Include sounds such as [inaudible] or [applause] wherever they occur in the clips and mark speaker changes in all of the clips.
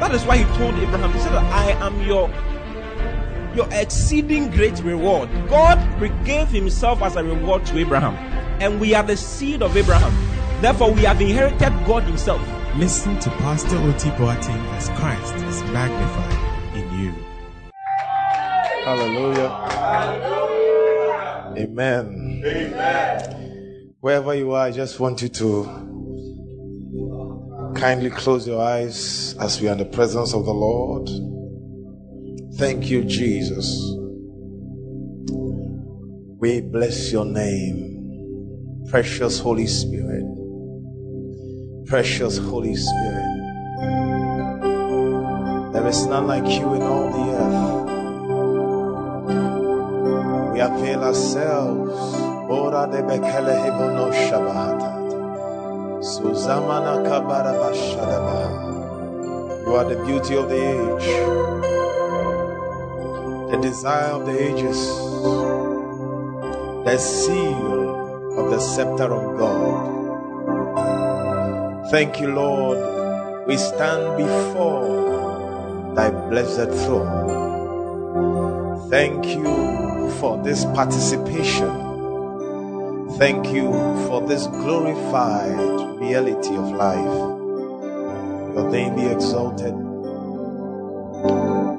Speaker 1: that is why He told Abraham, He said, I am your your exceeding great reward. God gave Himself as a reward to Abraham, and we are the seed of Abraham. Therefore, we have inherited God Himself.
Speaker 2: Listen to Pastor Oti Boateng as Christ is magnified in you.
Speaker 3: Hallelujah. Amen. Amen. Wherever you are, I just want you to kindly close your eyes as we are in the presence of the Lord. Thank you, Jesus. We bless your name, precious Holy Spirit. Precious Holy Spirit. There is none like you in all the earth. We avail ourselves. Ora de bekele shabahata. You are the beauty of the age, the desire of the ages, the seal of the scepter of God. Thank you, Lord. We stand before thy blessed throne. Thank you for this participation. Thank you for this glorified reality of life. Your name be exalted.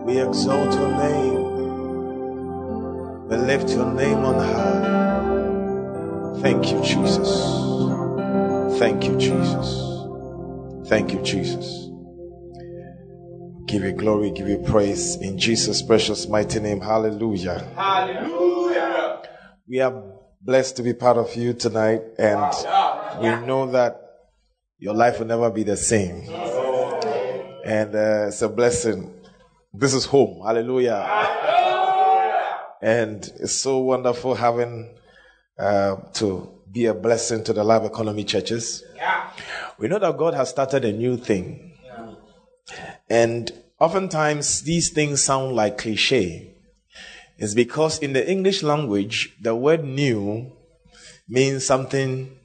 Speaker 3: We exalt your name. We lift your name on high. Thank you, Jesus. Thank you, Jesus. Thank you, Jesus. Give you glory, give you praise in Jesus' precious mighty name. Hallelujah.
Speaker 1: Hallelujah.
Speaker 3: We are blessed to be part of you tonight, and we know that your life will never be the same. And uh, it's a blessing. This is home. Hallelujah. And it's so wonderful having uh, to be a blessing to the Live Economy churches. We know that God has started a new thing. And oftentimes these things sound like cliche. It's because in the English language, the word new means something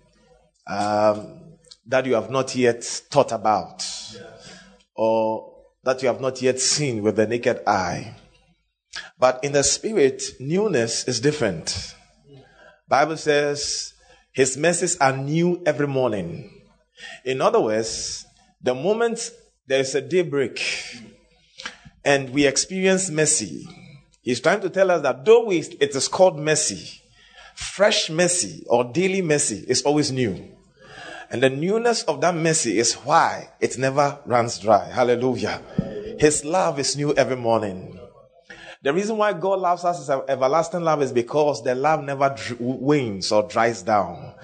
Speaker 3: um, that you have not yet thought about or that you have not yet seen with the naked eye. But in the spirit, newness is different. Bible says his mercies are new every morning. In other words, the moment there is a daybreak and we experience mercy, he's trying to tell us that though we, it is called mercy, fresh mercy or daily mercy is always new. And the newness of that mercy is why it never runs dry. Hallelujah. His love is new every morning. The reason why God loves us as everlasting love is because the love never wanes or dries down.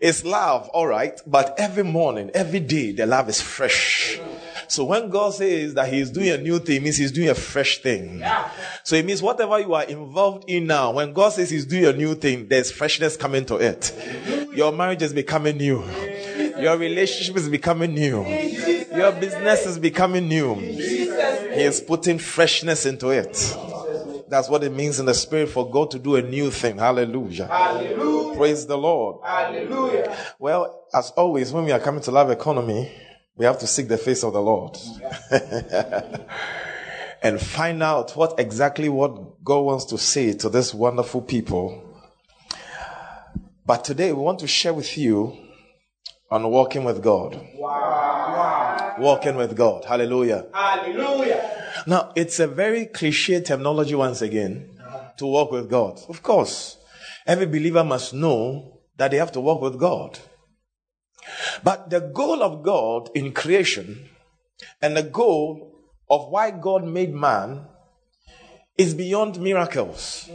Speaker 3: It's love, all right, but every morning, every day, the love is fresh. So when God says that He's doing a new thing, it means He's doing a fresh thing. So it means whatever you are involved in now, when God says He's doing a new thing, there's freshness coming to it. Your marriage is becoming new. Your relationship is becoming new. Your business is becoming new. He is putting freshness into it. That's what it means in the spirit for God to do a new thing. Hallelujah.
Speaker 1: Hallelujah.
Speaker 3: Praise the Lord.
Speaker 1: Hallelujah.
Speaker 3: Well, as always, when we are coming to Live Economy, we have to seek the face of the Lord [laughs] and find out what exactly what God wants to say to this wonderful people. But today we want to share with you on walking with God. Wow. Walking with God. Hallelujah.
Speaker 1: Hallelujah.
Speaker 3: Now, it's a very cliche terminology once again to walk with God. Of course, every believer must know that they have to walk with God. But the goal of God in creation and the goal of why God made man is beyond miracles.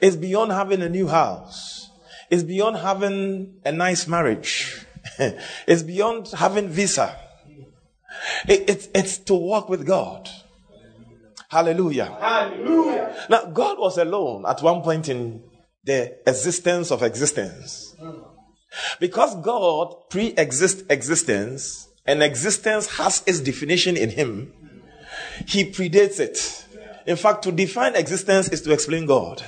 Speaker 3: It's beyond having a new house. It's beyond having a nice marriage. [laughs] it's beyond having visa. It, it, it's to walk with God. Hallelujah. Hallelujah. Now, God was alone at one point in the existence of existence. Because God pre exists existence, and existence has its definition in Him, He predates it. In fact, to define existence is to explain God.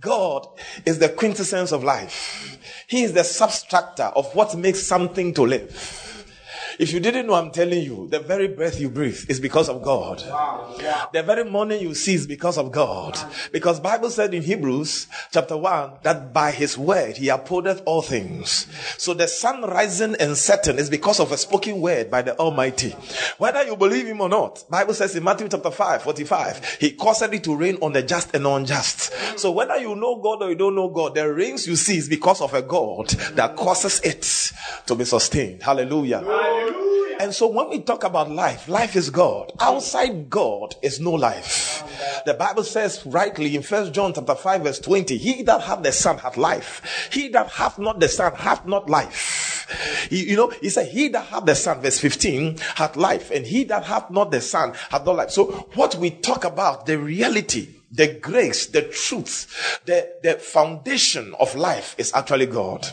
Speaker 3: God is the quintessence of life. He is the substructor of what makes something to live. If you didn't know, I'm telling you, the very breath you breathe is because of God. The very morning you see is because of God. Because Bible said in Hebrews chapter 1 that by his word he upholdeth all things. So the sun rising and setting is because of a spoken word by the Almighty. Whether you believe him or not, Bible says in Matthew chapter 5, 45, he caused it to rain on the just and unjust. So whether you know God or you don't know God, the rains you see is because of a God that causes it to be sustained. Hallelujah. Hallelujah. And so when we talk about life, life is God. Outside God is no life. The Bible says rightly in First John chapter 5 verse 20, he that hath the son hath life. He that hath not the son hath not life. He, you know, he said, he that hath the son, verse 15, hath life, and he that hath not the son hath not life. So what we talk about, the reality, the grace, the truth, the, the foundation of life is actually God.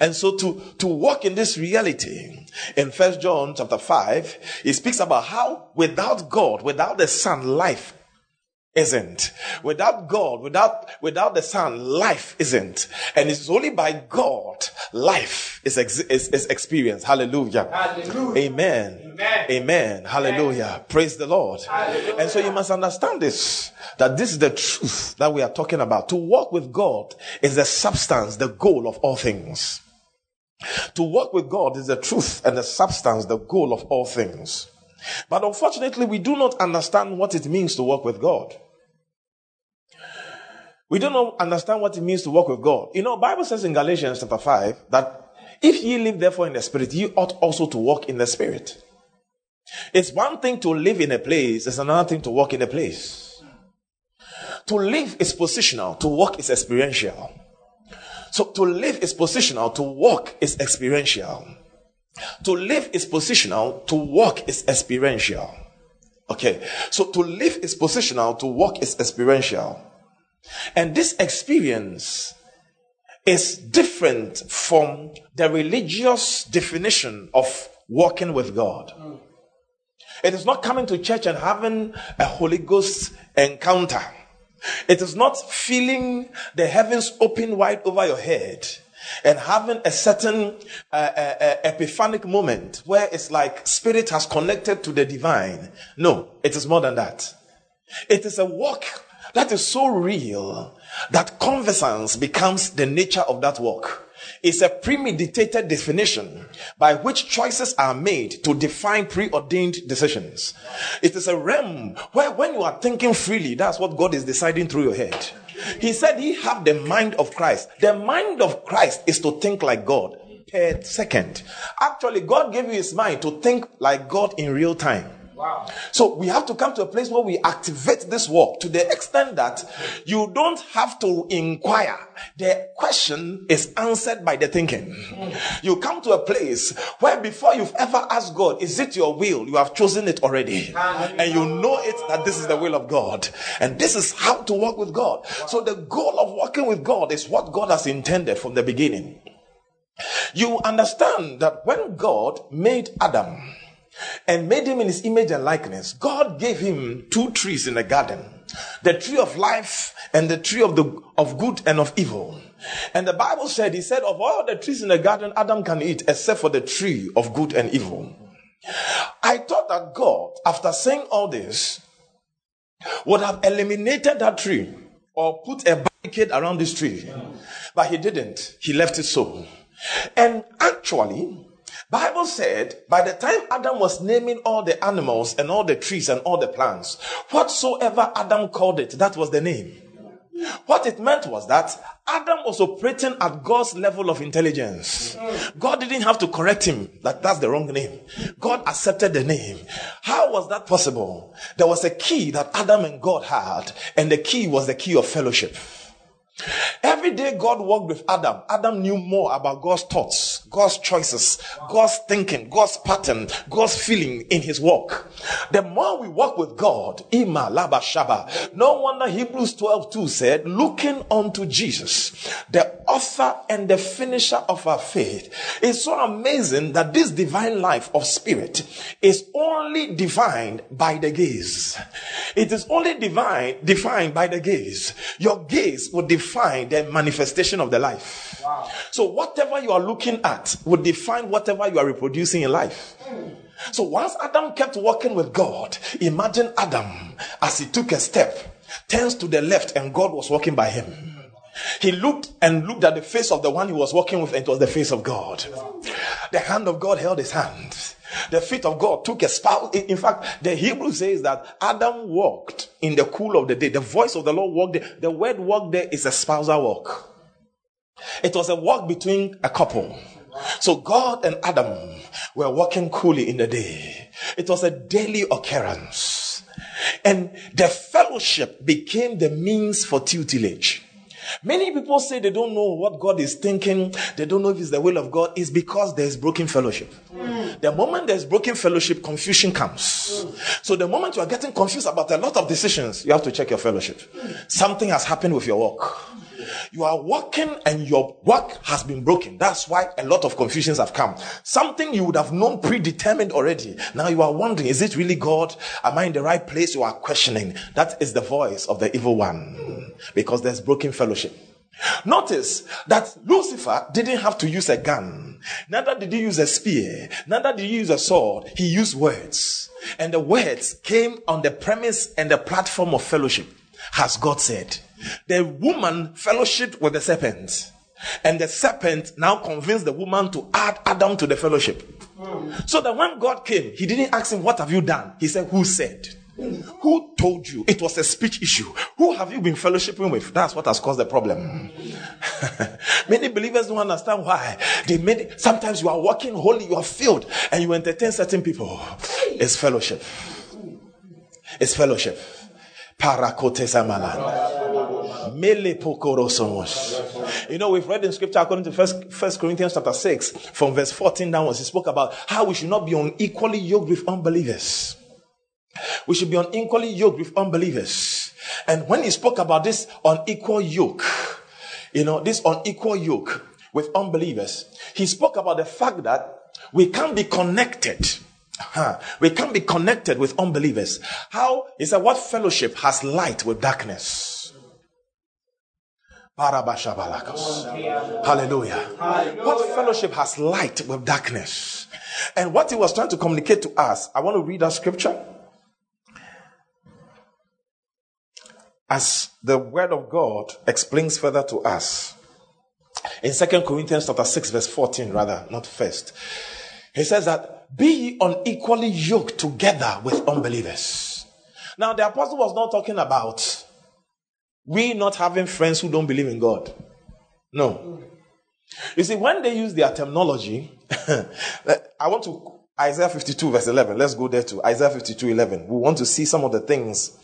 Speaker 3: And so to, to walk in this reality, in First John chapter 5, he speaks about how without God, without the Son, life isn't. Without God, without, without the Son, life isn't. And it's only by God life is, ex- is, is experienced. Hallelujah. Hallelujah. Amen. Amen. Amen. Hallelujah. Praise the Lord. Hallelujah. And so you must understand this, that this is the truth that we are talking about. To walk with God is the substance, the goal of all things. To walk with God is the truth and the substance, the goal of all things. But unfortunately, we do not understand what it means to walk with God. We do not understand what it means to walk with God. You know, Bible says in Galatians chapter 5 that if ye live therefore in the spirit, ye ought also to walk in the spirit. It's one thing to live in a place, it's another thing to walk in a place. To live is positional, to walk is experiential. So to live is positional, to walk is experiential. To live is positional, to walk is experiential. Okay, so to live is positional, to walk is experiential. And this experience is different from the religious definition of walking with God. Mm. It is not coming to church and having a Holy Ghost encounter. It is not feeling the heavens open wide over your head and having a certain uh, uh, uh, epiphanic moment where it's like spirit has connected to the divine. No, it is more than that. It is a walk that is so real that conversance becomes the nature of that walk. It's a premeditated definition by which choices are made to define preordained decisions. It is a realm where when you are thinking freely, that's what God is deciding through your head. He said he have the mind of Christ. The mind of Christ is to think like God per second. Actually, God gave you his mind to think like God in real time. So we have to come to a place where we activate this work to the extent that you don't have to inquire. The question is answered by the thinking. You come to a place where before you've ever asked God, is it your will? You have chosen it already. And you know it that this is the will of God. And this is how to walk with God. So the goal of walking with God is what God has intended from the beginning. You understand that when God made Adam, and made him in his image and likeness. God gave him two trees in the garden the tree of life and the tree of, the, of good and of evil. And the Bible said, He said, of all the trees in the garden, Adam can eat except for the tree of good and evil. I thought that God, after saying all this, would have eliminated that tree or put a barricade around this tree. But he didn't. He left it so. And actually, Bible said by the time Adam was naming all the animals and all the trees and all the plants, whatsoever Adam called it, that was the name. What it meant was that Adam was operating at God's level of intelligence. God didn't have to correct him that that's the wrong name. God accepted the name. How was that possible? There was a key that Adam and God had, and the key was the key of fellowship. Every day God worked with Adam, Adam knew more about God's thoughts, God's choices, God's thinking, God's pattern, God's feeling in his walk. The more we walk with God, Ima Laba Shaba, no wonder Hebrews 12 2 said, looking unto Jesus, the author and the finisher of our faith. It's so amazing that this divine life of spirit is only defined by the gaze. It is only divine, defined by the gaze. Your gaze will define define the manifestation of the life. Wow. So whatever you are looking at will define whatever you are reproducing in life. Mm. So once Adam kept walking with God, imagine Adam as he took a step, turns to the left and God was walking by him. He looked and looked at the face of the one he was walking with and it was the face of God. The hand of God held his hand. The feet of God took a spouse. In fact, the Hebrew says that Adam walked in the cool of the day. The voice of the Lord walked there. The word walk there is a spousal walk. It was a walk between a couple. So God and Adam were walking coolly in the day. It was a daily occurrence. And the fellowship became the means for tutelage. Many people say they don't know what God is thinking, they don't know if it's the will of God, is because there's broken fellowship. The moment there's broken fellowship, confusion comes. So the moment you are getting confused about a lot of decisions, you have to check your fellowship. Something has happened with your work. You are working and your work has been broken. That's why a lot of confusions have come. Something you would have known predetermined already. Now you are wondering, is it really God? Am I in the right place? You are questioning. That is the voice of the evil one because there's broken fellowship. Notice that Lucifer didn't have to use a gun. Neither did he use a spear. Neither did he use a sword. He used words. And the words came on the premise and the platform of fellowship, has God said. The woman fellowshiped with the serpent. And the serpent now convinced the woman to add Adam to the fellowship. So that when God came, he didn't ask him, What have you done? He said, Who said? Who told you? It was a speech issue. Who have you been fellowshipping with? That's what has caused the problem. [laughs] Many believers don't understand why. They made sometimes you are walking holy, you are filled, and you entertain certain people. It's fellowship. It's fellowship. Parakote you know, we've read in scripture according to first, first Corinthians chapter 6, from verse 14 downwards, he spoke about how we should not be unequally yoked with unbelievers. We should be unequally yoked with unbelievers. And when he spoke about this unequal yoke, you know, this unequal yoke with unbelievers, he spoke about the fact that we can't be connected. We can't be connected with unbelievers. How? He said, what fellowship has light with darkness? Hallelujah. Hallelujah. What fellowship has light with darkness? And what he was trying to communicate to us, I want to read that scripture. As the word of God explains further to us. In 2 Corinthians chapter 6, verse 14, rather, not first. He says that be unequally yoked together with unbelievers. Now the apostle was not talking about we not having friends who don't believe in God. No. You see, when they use their terminology, [laughs] I want to Isaiah 52, verse 11. Let's go there to Isaiah 52, 11. We want to see some of the things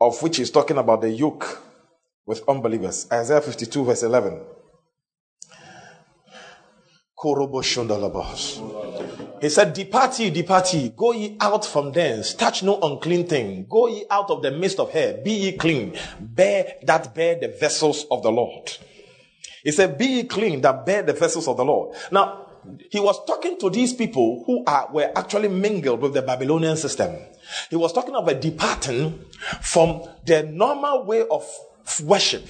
Speaker 3: of which he's talking about the yoke with unbelievers. Isaiah 52, verse 11. He said, Depart ye, depart ye, go ye out from thence, touch no unclean thing, go ye out of the midst of her, be ye clean, bear that bear the vessels of the Lord. He said, Be ye clean that bear the vessels of the Lord. Now, he was talking to these people who are, were actually mingled with the Babylonian system. He was talking about departing from the normal way of worship.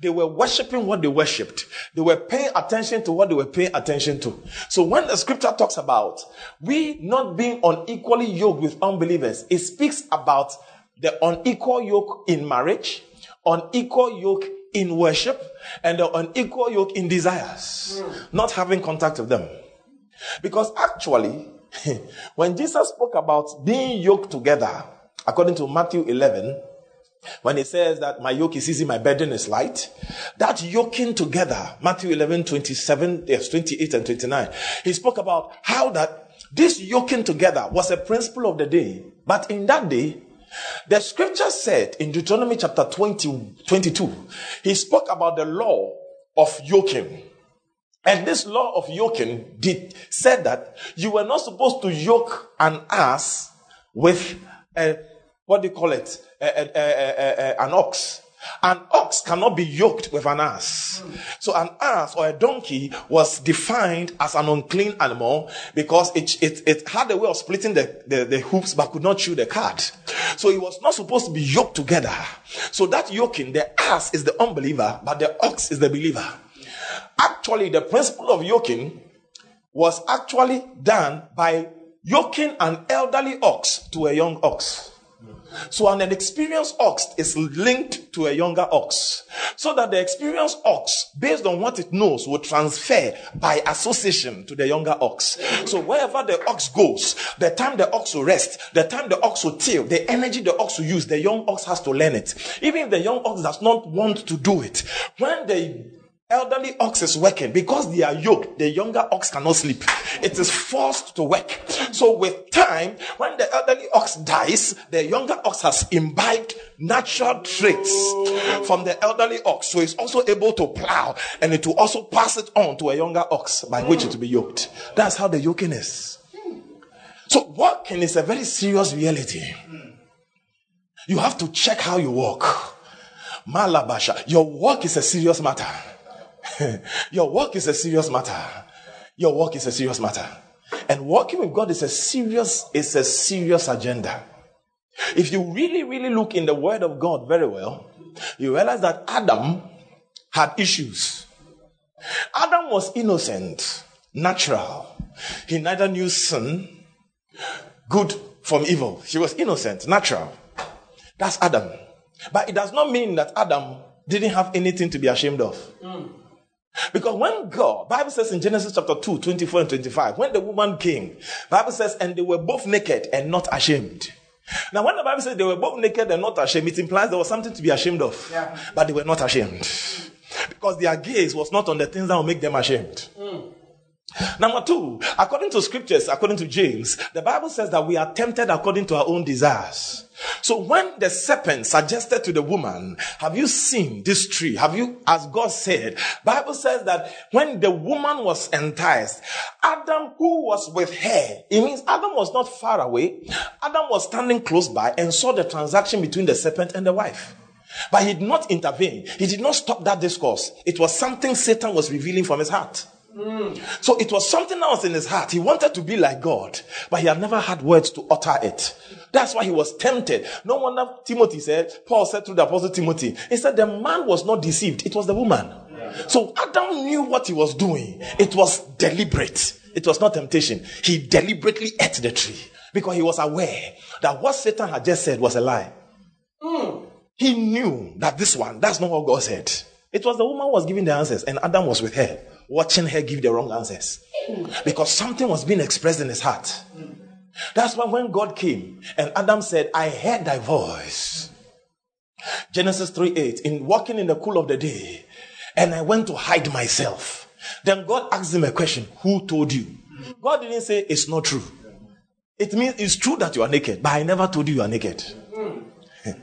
Speaker 3: They were worshiping what they worshipped. They were paying attention to what they were paying attention to. So when the scripture talks about we not being unequally yoked with unbelievers, it speaks about the unequal yoke in marriage, unequal yoke in worship, and the unequal yoke in desires. Hmm. Not having contact with them. Because actually, [laughs] when Jesus spoke about being yoked together, according to Matthew 11, when he says that my yoke is easy, my burden is light, that yoking together, Matthew 11, 27, yes, 28 and 29, he spoke about how that this yoking together was a principle of the day. But in that day, The scripture said in Deuteronomy chapter 20, 22, he spoke about the law of yoking. And this law of yoking did said that you were not supposed to yoke an ass with a what do you call it? A, a, a, an ox. An ox cannot be yoked with an ass. So an ass or a donkey was defined as an unclean animal because it, it, it had a way of splitting the, the, the hoops but could not chew the cart. So it was not supposed to be yoked together. So that yoking, the ass is the unbeliever, but the ox is the believer. Actually, the principle of yoking was actually done by yoking an elderly ox to a young ox. So an experienced ox is linked to a younger ox. So that the experienced ox, based on what it knows, will transfer by association to the younger ox. So wherever the ox goes, the time the ox will rest, the time the ox will till, the energy the ox will use, the young ox has to learn it. Even if the young ox does not want to do it, when the elderly ox is working. Because they are yoked the younger ox cannot sleep. It is forced to work. So with time when the elderly ox dies the younger ox has imbibed natural traits from the elderly ox. So it's also able to plow and it will also pass it on to a younger ox by which it will be yoked. That's how the yoking is. So walking is a very serious reality. You have to check how you walk. Malabasha your walk is a serious matter [laughs] Your work is a serious matter. Your work is a serious matter. And working with God is a serious, is a serious agenda. If you really, really look in the word of God very well, you realize that Adam had issues. Adam was innocent, natural. He neither knew sin, good from evil. He was innocent, natural. That's Adam. But it does not mean that Adam didn't have anything to be ashamed of. Mm. Because when God, Bible says in Genesis chapter 2, 24 and 25, when the woman came, Bible says, and they were both naked and not ashamed. Now, when the Bible says they were both naked and not ashamed, it implies there was something to be ashamed of. Yeah. But they were not ashamed. Because their gaze was not on the things that will make them ashamed. Mm. Number two, according to scriptures, according to James, the Bible says that we are tempted according to our own desires. So when the serpent suggested to the woman, have you seen this tree? Have you, as God said, Bible says that when the woman was enticed, Adam who was with her, it means Adam was not far away. Adam was standing close by and saw the transaction between the serpent and the wife. But he did not intervene. He did not stop that discourse. It was something Satan was revealing from his heart. Mm. So it was something else in his heart. He wanted to be like God, but he had never had words to utter it. That's why he was tempted. No wonder Timothy said, Paul said to the apostle Timothy, he said, the man was not deceived. It was the woman. Yeah. So Adam knew what he was doing. It was deliberate. It was not temptation. He deliberately ate the tree because he was aware that what Satan had just said was a lie. Mm. He knew that this one, that's not what God said. It was the woman who was giving the answers and Adam was with her watching her give the wrong answers because something was being expressed in his heart. That's why when God came and Adam said, I heard thy voice. Genesis 3 8, in walking in the cool of the day, and I went to hide myself. Then God asked him a question Who told you? God didn't say it's not true. It means it's true that you are naked, but I never told you you are naked. [laughs]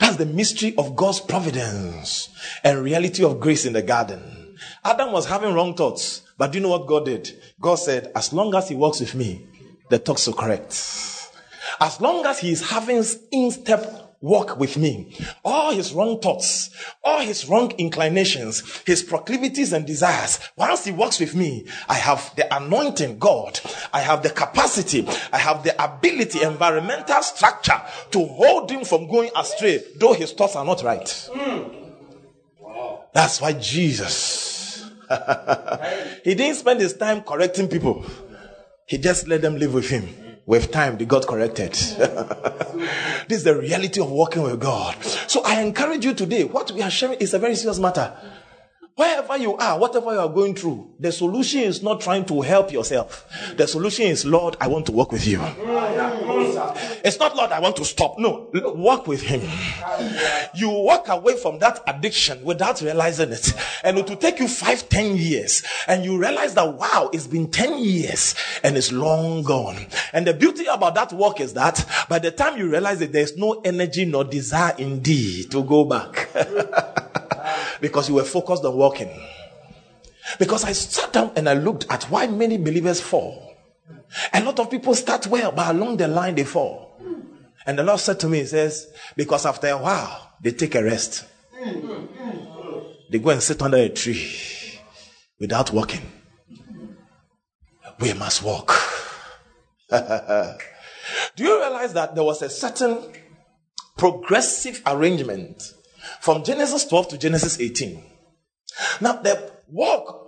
Speaker 3: That's the mystery of God's providence and reality of grace in the garden. Adam was having wrong thoughts. But do you know what God did? God said, as long as he walks with me, the thoughts are correct. As long as he is having in step walk with me, all his wrong thoughts, all his wrong inclinations, his proclivities and desires, once he walks with me, I have the anointing God. I have the capacity. I have the ability, environmental structure to hold him from going astray, though his thoughts are not right. Mm. That's why Jesus [laughs] he didn't spend his time correcting people. He just let them live with him. With time, they got corrected. [laughs] this is the reality of walking with God. So I encourage you today. What we are sharing is a very serious matter. Wherever you are, whatever you are going through, the solution is not trying to help yourself. The solution is, Lord, I want to work with you. It's not, Lord, I want to stop. No, work with Him. You walk away from that addiction without realizing it. And it will take you five, ten years. And you realize that, wow, it's been 10 years and it's long gone. And the beauty about that work is that by the time you realize that there's no energy nor desire indeed to go back. [laughs] because you were focused on walking. Because I sat down and I looked at why many believers fall. A lot of people start well, but along the line they fall. And the Lord said to me, He says, because after a while, they take a rest. They go and sit under a tree without walking. We must walk. [laughs] Do you realize that there was a certain progressive arrangement from Genesis 12 to Genesis 18. Now, the walk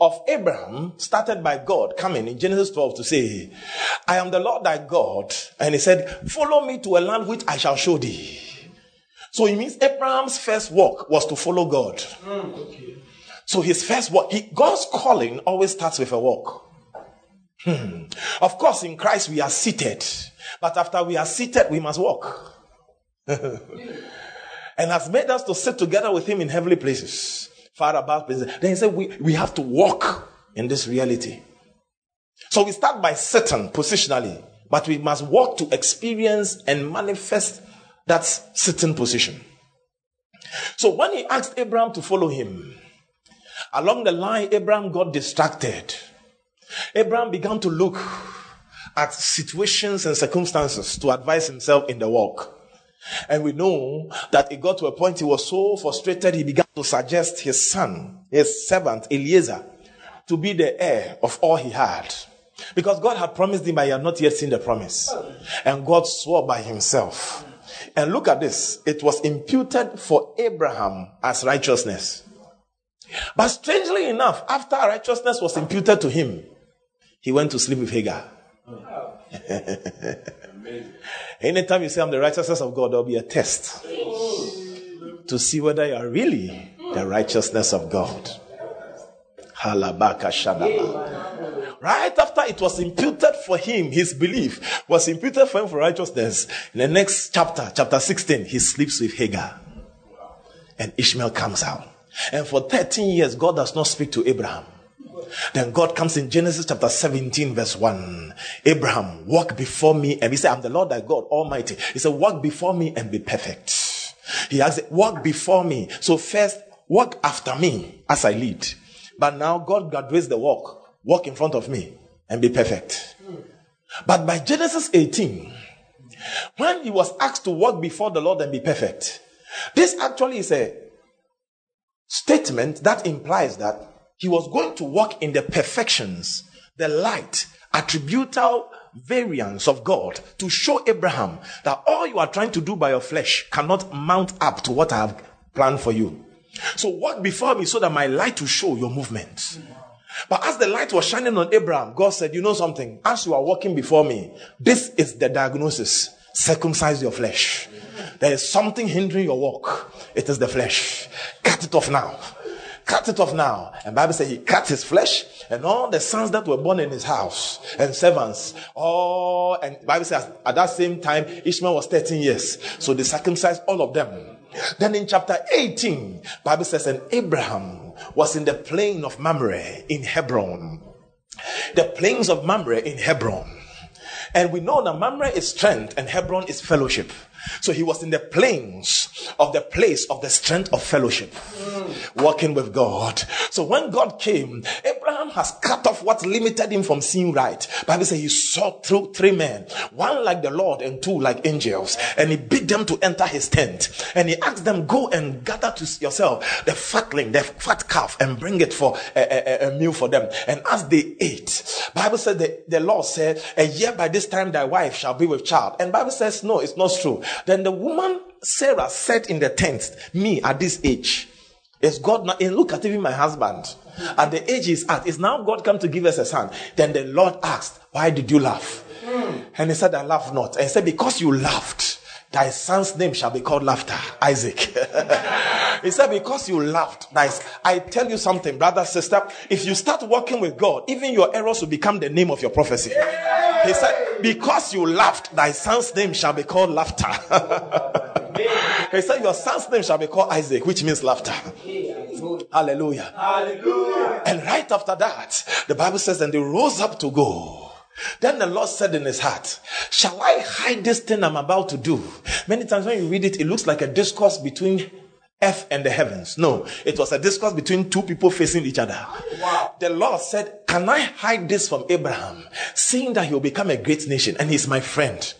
Speaker 3: of Abraham started by God coming in Genesis 12 to say, I am the Lord thy God. And he said, Follow me to a land which I shall show thee. So it means Abraham's first walk was to follow God. Mm, okay. So his first walk, he, God's calling always starts with a walk. Hmm. Of course, in Christ we are seated, but after we are seated, we must walk. [laughs] and has made us to sit together with him in heavenly places, far above places. Then he said, we, we have to walk in this reality. So we start by sitting positionally, but we must walk to experience and manifest that sitting position. So when he asked Abraham to follow him, along the line, Abraham got distracted. Abraham began to look at situations and circumstances to advise himself in the walk. And we know that it got to a point he was so frustrated he began to suggest his son, his servant Eliezer, to be the heir of all he had. Because God had promised him, but he had not yet seen the promise. And God swore by himself. And look at this. It was imputed for Abraham as righteousness. But strangely enough, after righteousness was imputed to him, he went to sleep with Hagar. [laughs] Anytime you say I'm the righteousness of God, there'll be a test to see whether you are really the righteousness of God. Right after it was imputed for him, his belief was imputed for him for righteousness. In the next chapter, chapter 16, he sleeps with Hagar. And Ishmael comes out. And for 13 years, God does not speak to Abraham. Then God comes in Genesis chapter 17, verse 1. Abraham, walk before me. And he said, I'm the Lord thy God Almighty. He said, walk before me and be perfect. He has walk before me. So first, walk after me as I lead. But now God graduates the walk. Walk in front of me and be perfect. But by Genesis 18, when he was asked to walk before the Lord and be perfect, this actually is a statement that implies that he was going to walk in the perfections, the light, attributable variance of God to show Abraham that all you are trying to do by your flesh cannot mount up to what I have planned for you. So walk before me so that my light will show your movements. But as the light was shining on Abraham, God said, You know something? As you are walking before me, this is the diagnosis. Circumcise your flesh. There is something hindering your walk. It is the flesh. Cut it off now cut it off now. And Bible says he cut his flesh and all the sons that were born in his house and servants. Oh, and Bible says at that same time Ishmael was 13 years. So they circumcised all of them. Then in chapter 18, Bible says, and Abraham was in the plain of Mamre in Hebron. The plains of Mamre in Hebron. And we know that Mamre is strength and Hebron is fellowship. So he was in the plains of the place of the strength of fellowship, working with God. So when God came, Abraham has cut off what limited him from seeing right. Bible says he saw through three men, one like the Lord and two like angels, and he bid them to enter his tent. And he asked them, go and gather to yourself the fatling, the fat calf, and bring it for a, a, a meal for them. And as they ate, Bible said that the Lord said, a year by this time thy wife shall be with child. And Bible says, no, it's not true. Then the woman Sarah sat in the tent, me at this age. Is God not? And look at even my husband. At the age he's at, is now God come to give us a son. Then the Lord asked, Why did you laugh? Mm. And he said, I laugh not. And he said, Because you laughed, thy son's name shall be called laughter, Isaac. [laughs] he said, because you laughed. Nice. I tell you something, brother, sister. If you start working with God, even your errors will become the name of your prophecy. He said, because you laughed, thy son's name shall be called laughter. [laughs] he said, your son's name shall be called Isaac, which means laughter. Hallelujah. Hallelujah. And right after that, the Bible says, and they rose up to go. Then the Lord said in his heart, Shall I hide this thing I'm about to do? Many times when you read it, it looks like a discourse between earth and the heavens. No, it was a discourse between two people facing each other. Wow. The Lord said, Can I hide this from Abraham, seeing that he will become a great nation and he's my friend?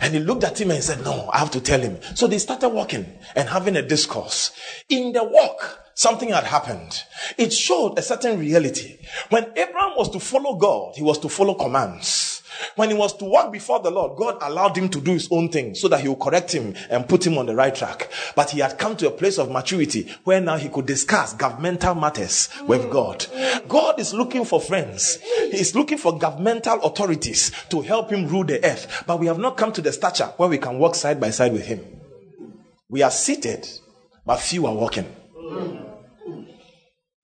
Speaker 3: And he looked at him and said, No, I have to tell him. So they started walking and having a discourse. In the walk, something had happened. It showed a certain reality. When Abraham was to follow God, he was to follow commands. When he was to walk before the Lord, God allowed him to do his own thing so that he would correct him and put him on the right track. But he had come to a place of maturity where now he could discuss governmental matters with God. God is looking for friends. He is looking for governmental authorities to help him rule the earth. But we have not come to the stature where we can walk side by side with him. We are seated, but few are walking.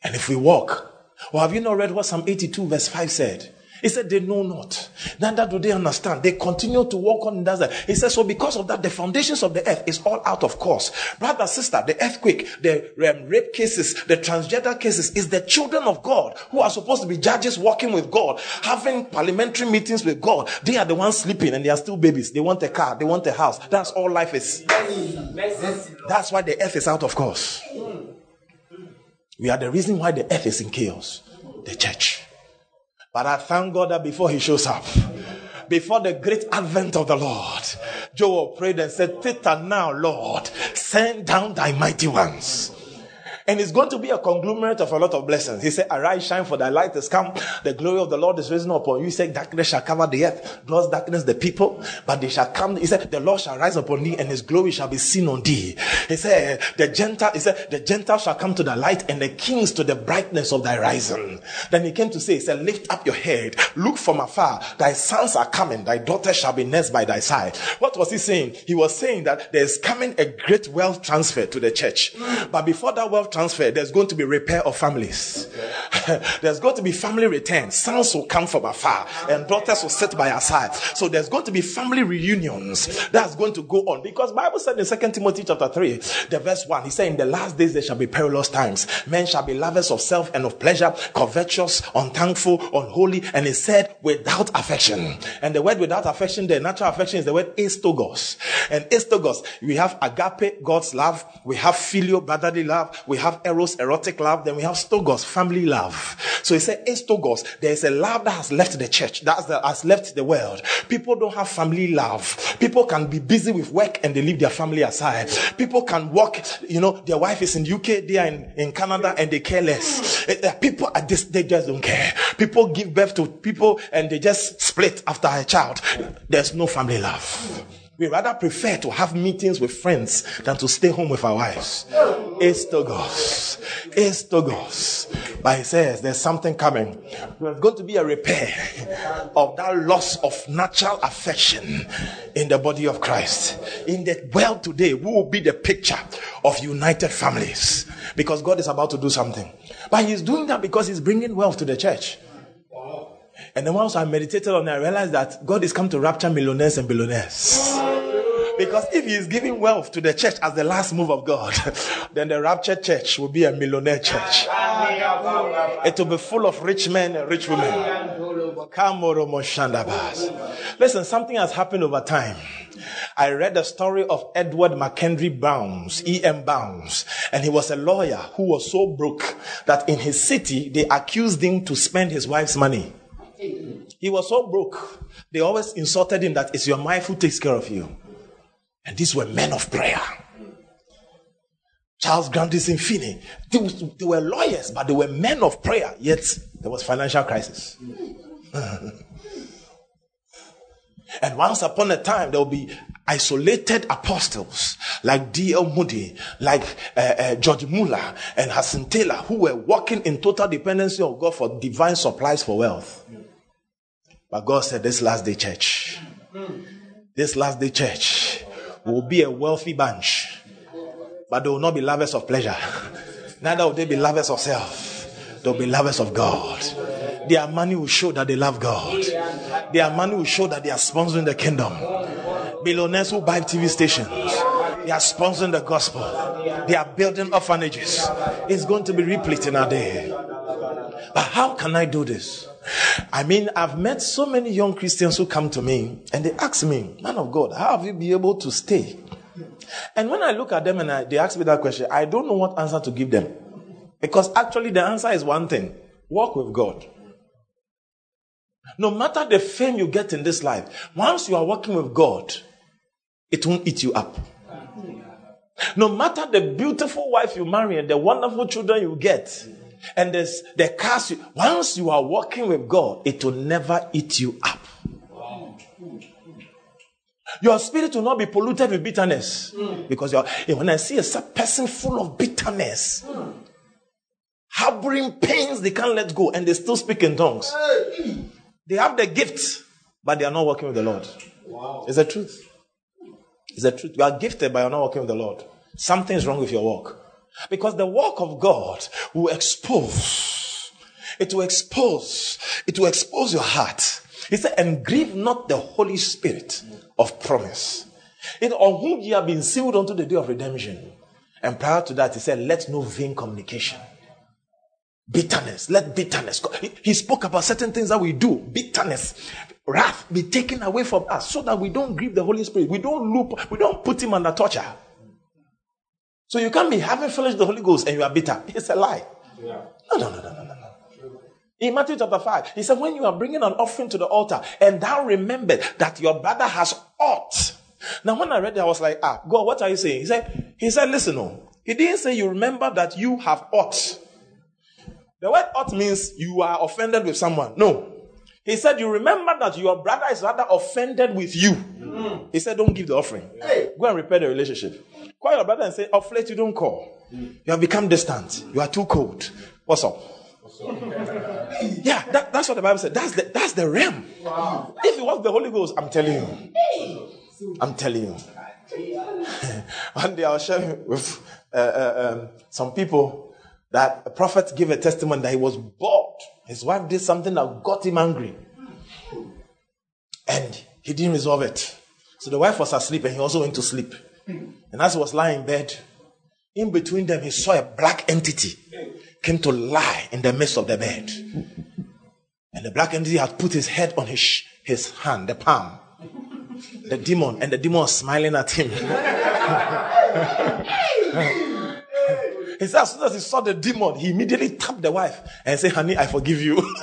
Speaker 3: And if we walk, well, have you not read what Psalm 82 verse 5 said? He said, They know not, neither do they understand. They continue to walk on in that. He says, So because of that, the foundations of the earth is all out of course. Brother, sister, the earthquake, the um, rape cases, the transgender cases is the children of God who are supposed to be judges walking with God, having parliamentary meetings with God. They are the ones sleeping and they are still babies. They want a car, they want a house. That's all life is. That's why the earth is out of course. We are the reason why the earth is in chaos. The church. But I thank God that before he shows up, before the great advent of the Lord, Joel prayed and said, Thither now, Lord, send down thy mighty ones. And it's going to be a conglomerate of a lot of blessings. He said, Arise, shine, for thy light has come. The glory of the Lord is risen upon you. He said, Darkness shall cover the earth, gross darkness the people, but they shall come. He said, The Lord shall rise upon thee, and his glory shall be seen on thee. He said, The Gentile, he said, The Gentiles shall come to the light, and the kings to the brightness of thy rising. Then he came to say, He said, Lift up your head, look from afar, thy sons are coming, thy daughters shall be nursed by thy side. What was he saying? He was saying that there's coming a great wealth transfer to the church. But before that wealth transfer, there's going to be repair of families. [laughs] There's going to be family return. Sons will come from afar and daughters will sit by our side. So there's going to be family reunions that's going to go on because Bible said in Second Timothy chapter 3, the verse 1, he said, In the last days there shall be perilous times. Men shall be lovers of self and of pleasure, covetous, unthankful, unholy, and he said, without affection. And the word without affection, the natural affection is the word astogos. And astogos, we have agape, God's love, we have filial, brotherly love, we have eros, erotic love, then we have stogos, family love. So he said, in stogos, there's a love that has left the church, that has left the world. People don't have family love. People can be busy with work and they leave their family aside. People can work, you know, their wife is in UK, they are in, in Canada and they care less. Eh, eh, people are just, they just don't care. People give birth to people and they just split after a child. There's no family love. We rather prefer to have meetings with friends than to stay home with our wives. Estogos. Estogos. But he says there's something coming. There's going to be a repair of that loss of natural affection in the body of Christ. In the world today, we will be the picture of united families because God is about to do something. But he's doing that because he's bringing wealth to the church. And then once I meditated on it, I realized that God is come to rapture millionaires and billionaires. Because if he is giving wealth to the church as the last move of God, [laughs] then the raptured church will be a millionaire church. It will be full of rich men and rich women. Listen, something has happened over time. I read the story of Edward Mackenzie Bounds, E.M. Bounds, and he was a lawyer who was so broke that in his city they accused him to spend his wife's money. He was so broke. They always insulted him that it's your wife who takes care of you. And these were men of prayer. Charles Grandison Finney. They, they were lawyers, but they were men of prayer, yet there was financial crisis. [laughs] and once upon a time, there will be isolated apostles like D.L. Moody, like uh, uh, George Muller, and Hudson Taylor, who were walking in total dependency on God for divine supplies for wealth. But God said, This last day church, this last day church, will be a wealthy bunch, but they will not be lovers of pleasure. [laughs] Neither will they be lovers of self. They'll be lovers of God. Their money will show that they love God. Their money will show that they are sponsoring the kingdom. Billionaires who buy TV stations. They are sponsoring the gospel. They are building orphanages. It's going to be replete in our day. But how can I do this? I mean, I've met so many young Christians who come to me and they ask me, Man of God, how have you been able to stay? And when I look at them and I, they ask me that question, I don't know what answer to give them. Because actually, the answer is one thing walk with God. No matter the fame you get in this life, once you are working with God, it won't eat you up. No matter the beautiful wife you marry and the wonderful children you get, and there's the you, once you are working with God, it will never eat you up. Your spirit will not be polluted with bitterness. Because you are eh, when I see a person full of bitterness, harboring pains they can't let go, and they still speak in tongues. They have the gift, but they are not working with the Lord. Wow. It's the truth. It's the truth. You are gifted, but you're not working with the Lord. Something is wrong with your work. Because the work of God will expose. It will expose. It will expose your heart. He said, and grieve not the Holy Spirit of promise. In on whom ye have been sealed unto the day of redemption. And prior to that, he said, let no vain communication Bitterness. Let bitterness he spoke about certain things that we do. Bitterness. Wrath be taken away from us so that we don't grieve the Holy Spirit. We don't loop, we don't put him under torture. So you can't be having fellowship the Holy Ghost and you are bitter. It's a lie. Yeah. No, no, no, no, no, no. In Matthew chapter 5, he said, When you are bringing an offering to the altar, and thou remember that your brother has ought. Now, when I read it, I was like, Ah, God, what are you saying? He said, He said, Listen, no. He didn't say you remember that you have ought. The word ought means you are offended with someone. No. He said, You remember that your brother is rather offended with you. Mm. He said, Don't give the offering. Hey. Go and repair the relationship. Call your brother and say, Of late, you don't call. Mm. You have become distant. You are too cold. What's up? [laughs] yeah, that, that's what the Bible said. That's the, that's the realm. Wow. If you want the Holy Ghost, I'm telling you. I'm telling you. [laughs] One day I was sharing with uh, uh, um, some people that a prophet gave a testimony that he was bored. His wife did something that got him angry. And he didn't resolve it. So the wife was asleep and he also went to sleep. And as he was lying in bed, in between them, he saw a black entity came to lie in the midst of the bed. And the black entity had put his head on his, his hand, the palm. The demon, and the demon was smiling at him. [laughs] He said, as soon as he saw the demon, he immediately tapped the wife and said, Honey, I forgive you. [laughs]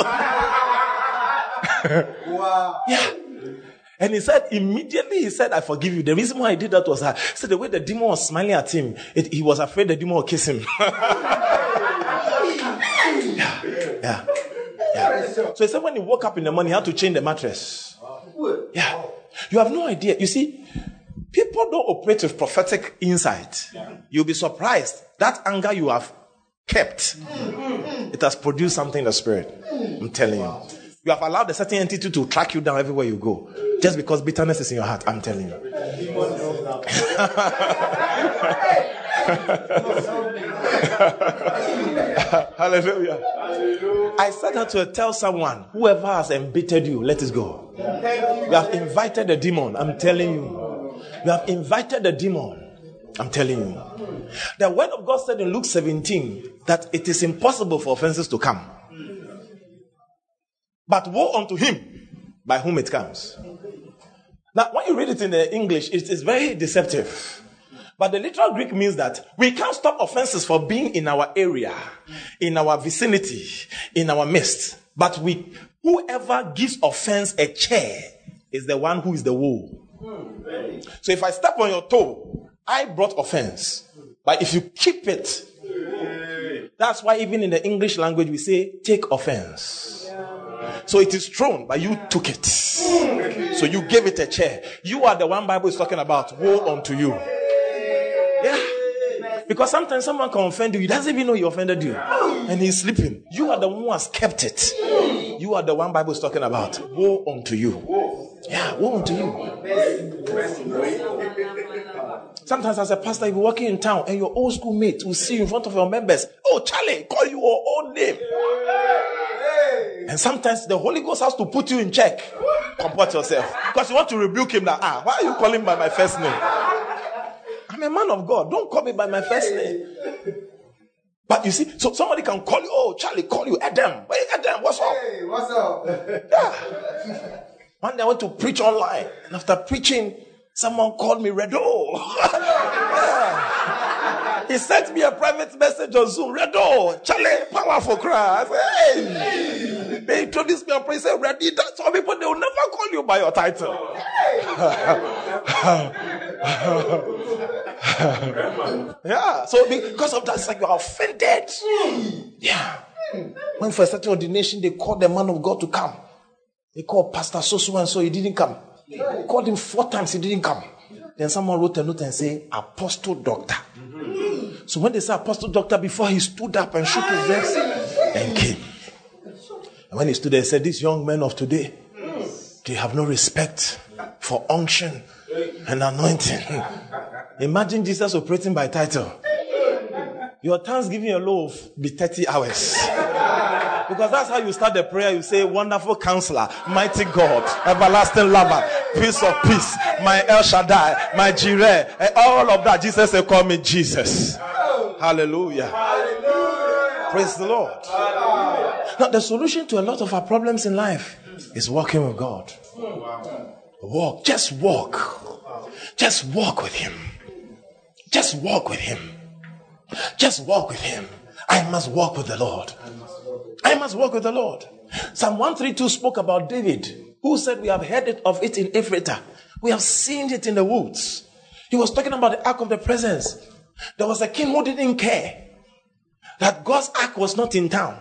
Speaker 3: wow. Yeah. And he said, immediately he said, I forgive you. The reason why he did that was that, so the way the demon was smiling at him, it, he was afraid the demon would kiss him. [laughs] yeah. Yeah. Yeah. So he said when he woke up in the morning, he had to change the mattress. Yeah. You have no idea. You see, People don't operate with prophetic insight. Yeah. You'll be surprised. That anger you have kept, it has produced something in the spirit. Mm. I'm telling you. You have allowed a certain entity to track you down everywhere you go. Just because bitterness is in your heart, I'm telling you. [laughs] Hallelujah. I said that to tell someone, whoever has embittered you, let it go. You have invited a demon, I'm telling you. You have invited the demon. I'm telling you. The word of God said in Luke 17 that it is impossible for offenses to come. But woe unto him by whom it comes. Now, when you read it in the English, it is very deceptive. But the literal Greek means that we can't stop offenses for being in our area, in our vicinity, in our midst. But we, whoever gives offense a chair is the one who is the woe. So if I step on your toe, I brought offense. But if you keep it, that's why even in the English language we say take offense. So it is thrown, but you took it. So you gave it a chair. You are the one Bible is talking about. Woe unto you. Yeah. Because sometimes someone can offend you, he doesn't even know he offended you. And he's sleeping. You are the one who has kept it. You are the one Bible is talking about. Woe unto you. Yeah, woe unto you. Sometimes, as a pastor, you be working in town and your old school mate will see you in front of your members. Oh, Charlie, call you your own name. And sometimes the Holy Ghost has to put you in check. Comport yourself. Because you want to rebuke him now. Ah, why are you calling by my first name? I'm a man of God. Don't call me by my first name. But you see, so somebody can call you, oh, Charlie, call you Adam. Hey, Adam, what's up?
Speaker 4: Hey, what's up?
Speaker 3: Yeah. One day I went to preach online. And after preaching, someone called me Redo. [laughs] He sent me a private message on Zoom. Redo, Charlie, powerful said, hey. They introduced me and praise said, Ready. Some people, they will never call you by your title. [laughs] yeah. So because of that, it's like you are offended. Yeah. When for a certain ordination, they called the man of God to come. They called Pastor so so and so, he didn't come. They called him four times, he didn't come. Then someone wrote a note and said, Apostle Doctor. So when they say Apostle Doctor, before he stood up and shook his legs and came. And when he stood there, he said, These young men of today, they have no respect for unction and anointing. [laughs] Imagine Jesus operating by title. Your thanksgiving alone be 30 hours. Because that's how you start the prayer. You say, Wonderful counselor, mighty God, everlasting lover, Prince of peace, my El Shaddai, my Jireh, and all of that. Jesus said, Call me Jesus. Hallelujah. Hallelujah. Praise the Lord. Now, the solution to a lot of our problems in life is walking with God. Walk. Just walk. Just walk with Him. Just walk with Him. Just walk with Him. I must walk with the Lord. I must walk with the Lord. Psalm 132 spoke about David, who said, We have heard it of it in Ephrata. We have seen it in the woods. He was talking about the ark of the presence. There was a king who didn't care that God's ark was not in town.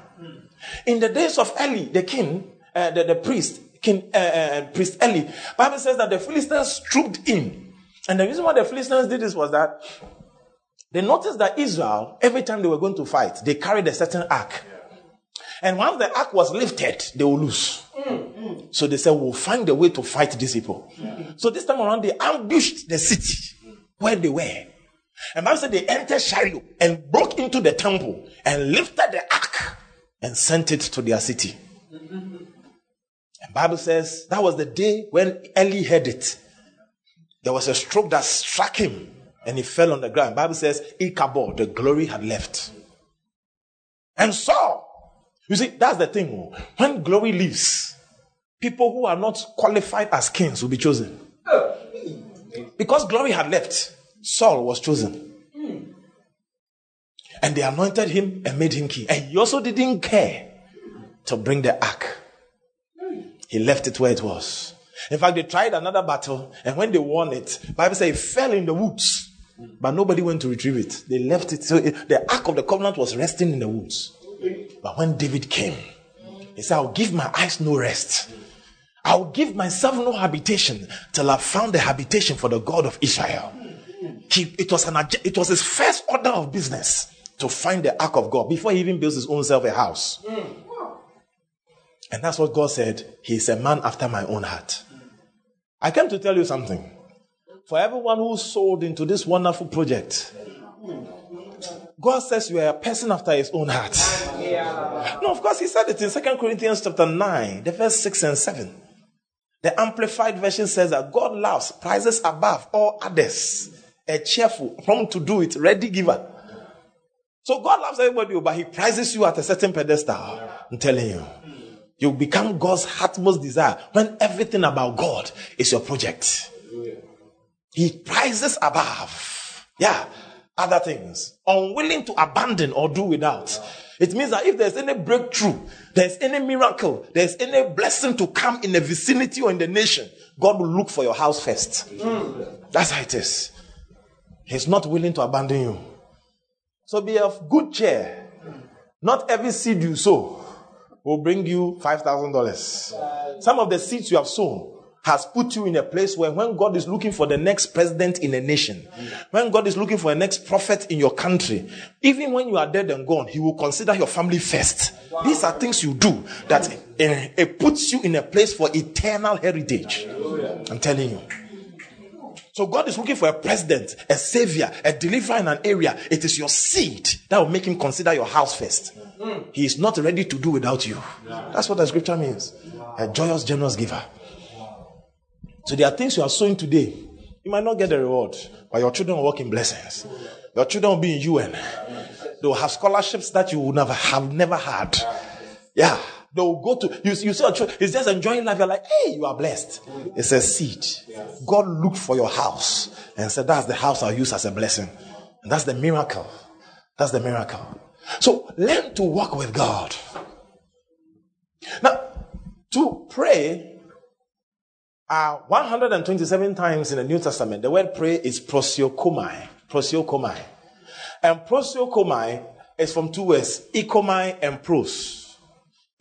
Speaker 3: In the days of Eli, the king, uh, the, the priest, King uh, uh, priest Eli, Bible says that the Philistines trooped in, and the reason why the Philistines did this was that they noticed that Israel, every time they were going to fight, they carried a certain ark. And once the ark was lifted, they will lose. Mm, So they said, We'll find a way to fight these people. So this time around, they ambushed the city where they were. And Bible said they entered Shiloh and broke into the temple and lifted the ark and sent it to their city. And Bible says that was the day when Eli heard it. There was a stroke that struck him and he fell on the ground. Bible says Ichabod, the glory had left. And Saul, you see, that's the thing. oh. When glory leaves, people who are not qualified as kings will be chosen. Because glory had left, Saul was chosen. And they anointed him and made him king. And he also didn't care to bring the ark. He left it where it was. In fact, they tried another battle, and when they won it, Bible says it fell in the woods, but nobody went to retrieve it. They left it. So it- the ark of the covenant was resting in the woods. But when David came, he said, "I'll give my eyes no rest. I'll give myself no habitation till I've found a habitation for the God of Israel." He, it was an it was his first order of business to find the ark of God before he even builds his own self a house. And that's what God said. He's a man after my own heart. I came to tell you something. For everyone who sold into this wonderful project, God says you are a person after his own heart. No, of course, he said it in 2 Corinthians chapter 9, the verse 6 and 7. The Amplified Version says that God loves, prizes above all others, a cheerful, prompt to do it, ready giver. So God loves everybody, oh, but he prizes you at a certain pedestal. I'm telling you. You become God's heartmost desire when everything about God is your project. He prizes above. Yeah. Other things. Unwilling to abandon or do without. It means that if there's any breakthrough, there's any miracle, there's any blessing to come in the vicinity or in the nation, God will look for your house first. That's how it is. He's not willing to abandon you. So be of good cheer. Not every seed you sow will bring you $5,000. Some of the seeds you have sown has put you in a place where when God is looking for the next president in a nation, when God is looking for a next prophet in your country, even when you are dead and gone, He will consider your family first. These are things you do that eh, it puts you in a place for eternal heritage. I'm telling you. So God is looking for a president, a savior, a deliverer in an area. It is your seed that will make him consider your house first. He is not ready to do without you. That's what the scripture means. A joyous, generous giver. So there are things you are sowing today. You might not get the reward, but your children will walk in blessings. Your children will be in UN. They will have scholarships that you would never have never had. Yeah. They will go to you, you see a child, he's just enjoying life. You're like, hey, you are blessed. It's a seed. God looked for your house and said, That's the house I'll use as a blessing. And that's the miracle. That's the miracle. So learn to walk with God. Now, to pray uh, 127 times in the New Testament, the word pray is proseuchomai. Proseuchomai. And proseuchomai is from two words, ikomai and pros.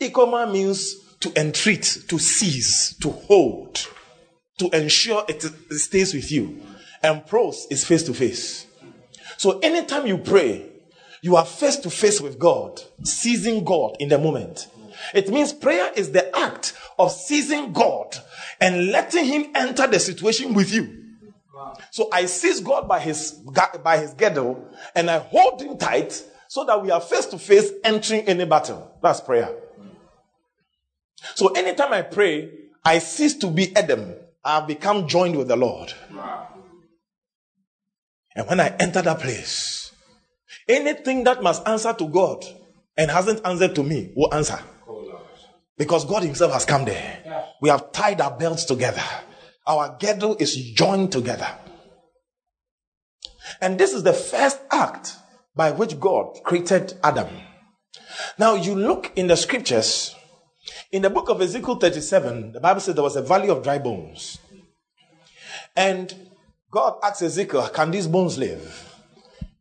Speaker 3: Ikomai means to entreat, to seize, to hold, to ensure it stays with you. And pros is face to face. So anytime you pray, you are face to face with God, seizing God in the moment. It means prayer is the act of seizing God and letting Him enter the situation with you. So I seize God by His by His girdle and I hold Him tight so that we are face to face entering any battle. That's prayer. So anytime I pray, I cease to be Adam. I have become joined with the Lord. And when I enter that place, anything that must answer to God and hasn't answered to me will answer. Because God Himself has come there. We have tied our belts together. Our girdle is joined together. And this is the first act by which God created Adam. Now you look in the scriptures, in the book of Ezekiel 37, the Bible says there was a valley of dry bones. And God asked Ezekiel, Can these bones live?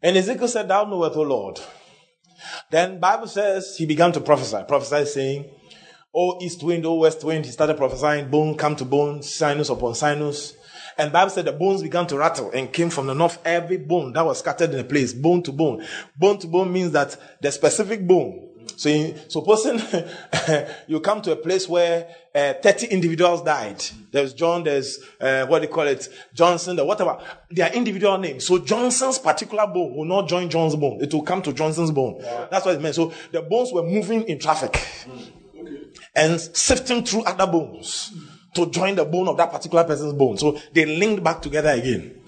Speaker 3: And Ezekiel said, Thou knowest, O Lord. Then Bible says he began to prophesy. Prophesy saying, O east wind, oh, west wind. He started prophesying, bone come to bone, sinus upon sinus. And Bible said the bones began to rattle and came from the north. Every bone that was scattered in a place, bone to bone. Bone to bone means that the specific bone. So, in, supposing [laughs] you come to a place where uh, 30 individuals died. There's John, there's, uh, what do you call it, Johnson, or whatever. They are individual names. So Johnson's particular bone will not join John's bone. It will come to Johnson's bone. Yeah. That's what it meant. So the bones were moving in traffic. Mm. Okay. And sifting through other bones to join the bone of that particular person's bone. So they linked back together again.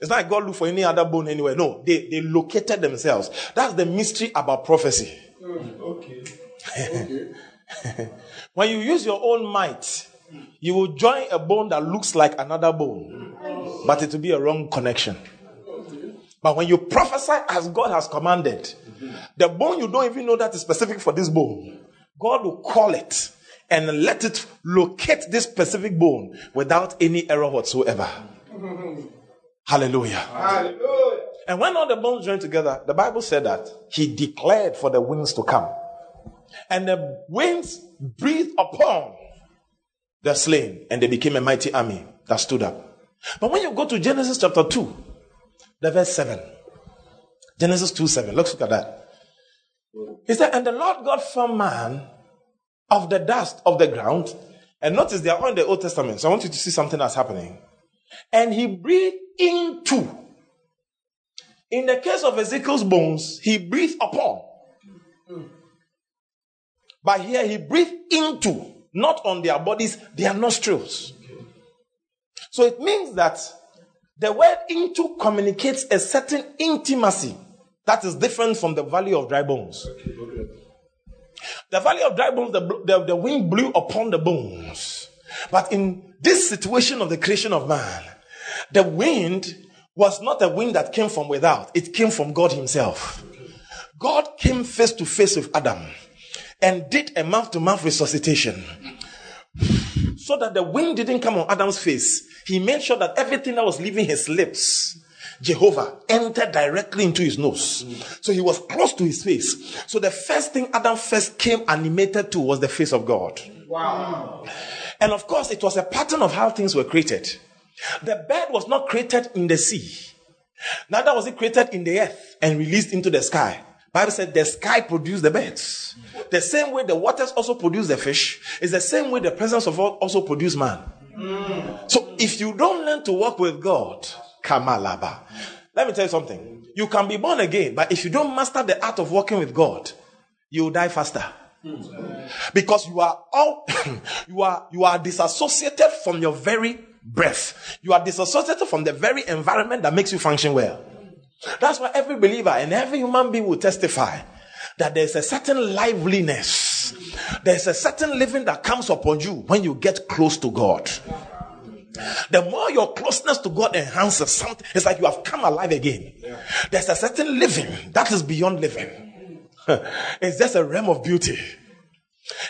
Speaker 3: It's not like God looked for any other bone anywhere. No, they, they located themselves. That's the mystery about prophecy. Mm, okay. okay. [laughs] when you use your own might, you will join a bone that looks like another bone, but it will be a wrong connection. But when you prophesy as God has commanded, the bone you don't even know that is specific for this bone, God will call it and let it locate this specific bone without any error whatsoever. Hallelujah. Hallelujah. And when all the bones joined together, the Bible said that he declared for the winds to come. And the winds breathed upon the slain, and they became a mighty army that stood up. But when you go to Genesis chapter 2, the verse 7, Genesis 2 7, let's look at that. He said, And the Lord God formed man of the dust of the ground. And notice they are in the Old Testament. So I want you to see something that's happening. And he breathed into. In the case of Ezekiel's bones, he breathed upon. But here he breathed into, not on their bodies, their nostrils. So it means that the word into communicates a certain intimacy that is different from the valley of dry bones. The valley of dry bones, the, the, the wind blew upon the bones. But in this situation of the creation of man, the wind was not a wind that came from without, it came from God Himself. God came face to face with Adam and did a mouth to mouth resuscitation so that the wind didn't come on Adam's face. He made sure that everything that was leaving his lips Jehovah entered directly into his nose. Mm. So he was close to his face. So the first thing Adam first came animated to was the face of God. Wow. And of course, it was a pattern of how things were created. The bird was not created in the sea, neither was it created in the earth and released into the sky. Bible said the sky produced the birds. The same way the waters also produce the fish is the same way the presence of God also produce man. So if you don't learn to walk with God, Kamalaba. Let me tell you something. You can be born again, but if you don't master the art of working with God, you will die faster. Because you are all [coughs] you are you are disassociated from your very breath. You are disassociated from the very environment that makes you function well. That's why every believer and every human being will testify that there's a certain liveliness, there's a certain living that comes upon you when you get close to God. The more your closeness to God enhances something, it's like you have come alive again. There's a certain living that is beyond living. [laughs] it's just a realm of beauty.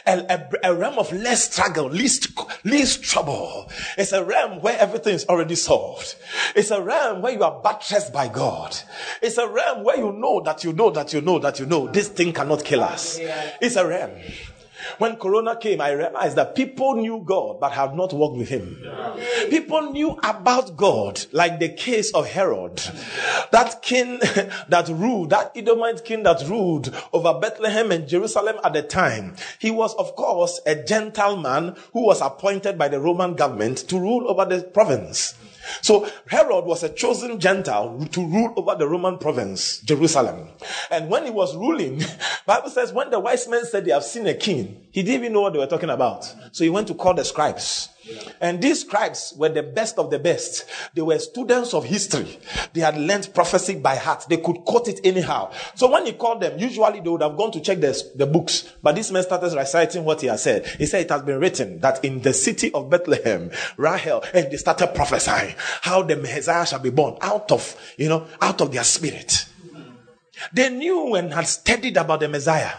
Speaker 3: A, a, a, realm of less struggle, least, least trouble. It's a realm where everything is already solved. It's a realm where you are buttressed by God. It's a realm where you know that you know that you know that you know this thing cannot kill us. It's a realm. When Corona came, I realized that people knew God but have not walked with Him. People knew about God, like the case of Herod, that king [laughs] that ruled, that Edomite king that ruled over Bethlehem and Jerusalem at the time. He was, of course, a gentleman who was appointed by the Roman government to rule over the province. So Herod was a chosen Gentile to rule over the Roman province, Jerusalem. And when he was ruling, [laughs] Bible says when the wise men said they have seen a king, he didn't even know what they were talking about. So he went to call the scribes. And these scribes were the best of the best. They were students of history. They had learned prophecy by heart. They could quote it anyhow. So when he called them, usually they would have gone to check the, the books. But this man started reciting what he had said. He said it has been written that in the city of Bethlehem, Rahel, and they started prophesying how the Messiah shall be born out of, you know, out of their spirit. They knew and had studied about the Messiah.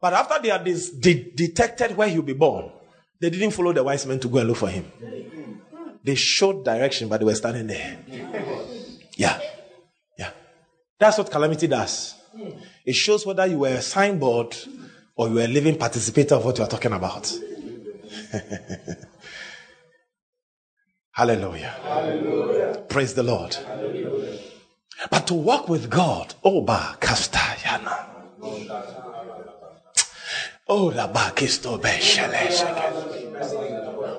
Speaker 3: But after they had de- detected where he'll be born, they didn't follow the wise men to go and look for him. They showed direction, but they were standing there. Yeah. Yeah. That's what calamity does. It shows whether you were a signboard or you were a living participator of what you are talking about. [laughs] Hallelujah. Hallelujah. Praise the Lord. Hallelujah. But to walk with God, Oba Kastayana. Oh,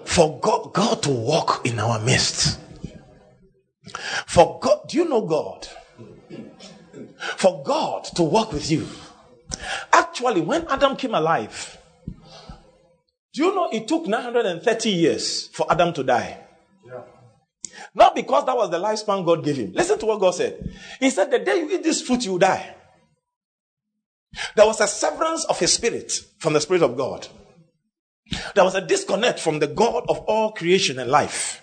Speaker 3: For God, God to walk in our midst. For God, do you know God? For God to walk with you. Actually, when Adam came alive, do you know it took 930 years for Adam to die? Not because that was the lifespan God gave him. Listen to what God said. He said, The day you eat this fruit, you die. There was a severance of his spirit from the spirit of God. There was a disconnect from the God of all creation and life.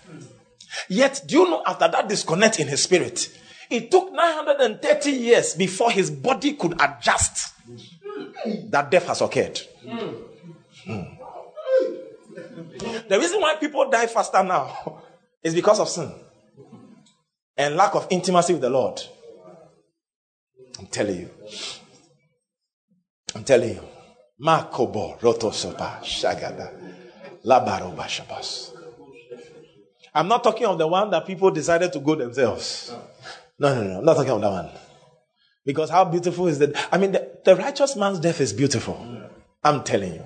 Speaker 3: Yet, do you know after that disconnect in his spirit, it took 930 years before his body could adjust that death has occurred. Mm. The reason why people die faster now is because of sin and lack of intimacy with the Lord. I'm telling you. I'm telling you. Makobo rotosopa shagada labaroba shabas. I'm not talking of the one that people decided to go themselves. No, no, no. I'm not talking of that one. Because how beautiful is that? I mean, the, the righteous man's death is beautiful. I'm telling you.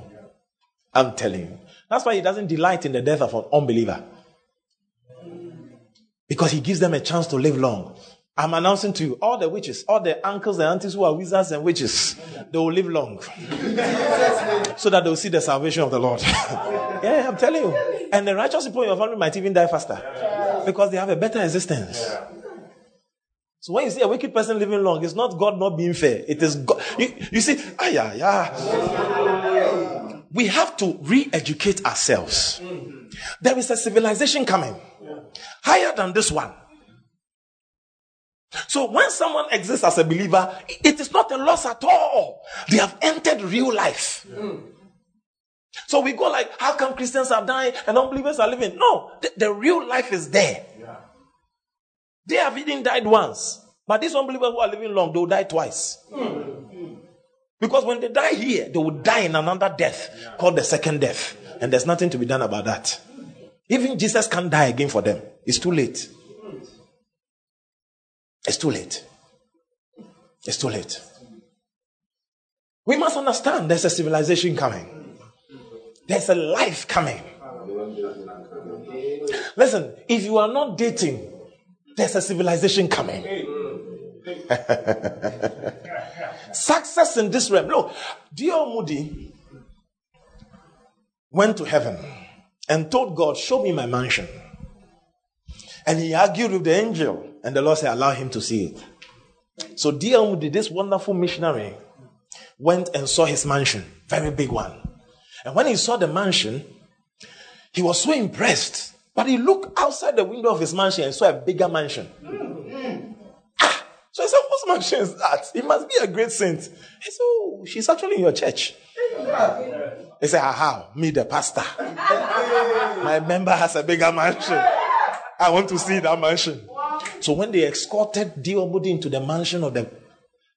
Speaker 3: I'm telling you. That's why he doesn't delight in the death of an unbeliever. Because he gives them a chance to live long. I'm announcing to you, all the witches, all the uncles and aunties who are wizards and witches, they will live long. [laughs] so that they'll see the salvation of the Lord. [laughs] yeah, I'm telling you. And the righteous people in your family might even die faster. Because they have a better existence. So when you see a wicked person living long, it's not God not being fair. It is God. You, you see, ah, yeah, yeah. We have to re-educate ourselves. There is a civilization coming higher than this one. So when someone exists as a believer, it is not a loss at all. They have entered real life. So we go like, how come Christians are dying and unbelievers are living? No, the, the real life is there. Yeah. They have even died once. But these unbelievers who are living long, they will die twice. Because when they die here, they will die in another death yeah. called the second death. And there's nothing to be done about that. Even Jesus can't die again for them. It's too late. It's too late. It's too late. We must understand there's a civilization coming. There's a life coming. Listen, if you are not dating, there's a civilization coming. [laughs] Success in this realm. Look, D.L. Moody went to heaven and told God, Show me my mansion. And he argued with the angel, and the Lord said, Allow him to see it. So. Moody, this wonderful missionary, went and saw his mansion, very big one. And when he saw the mansion, he was so impressed. But he looked outside the window of his mansion and saw a bigger mansion. Ah, so he said, Whose mansion is that? It must be a great saint. He said, Oh, she's actually in your church. He said, How? Me, the pastor. My member has a bigger mansion. I want to see that mansion. So when they escorted. Moody into the mansion of the,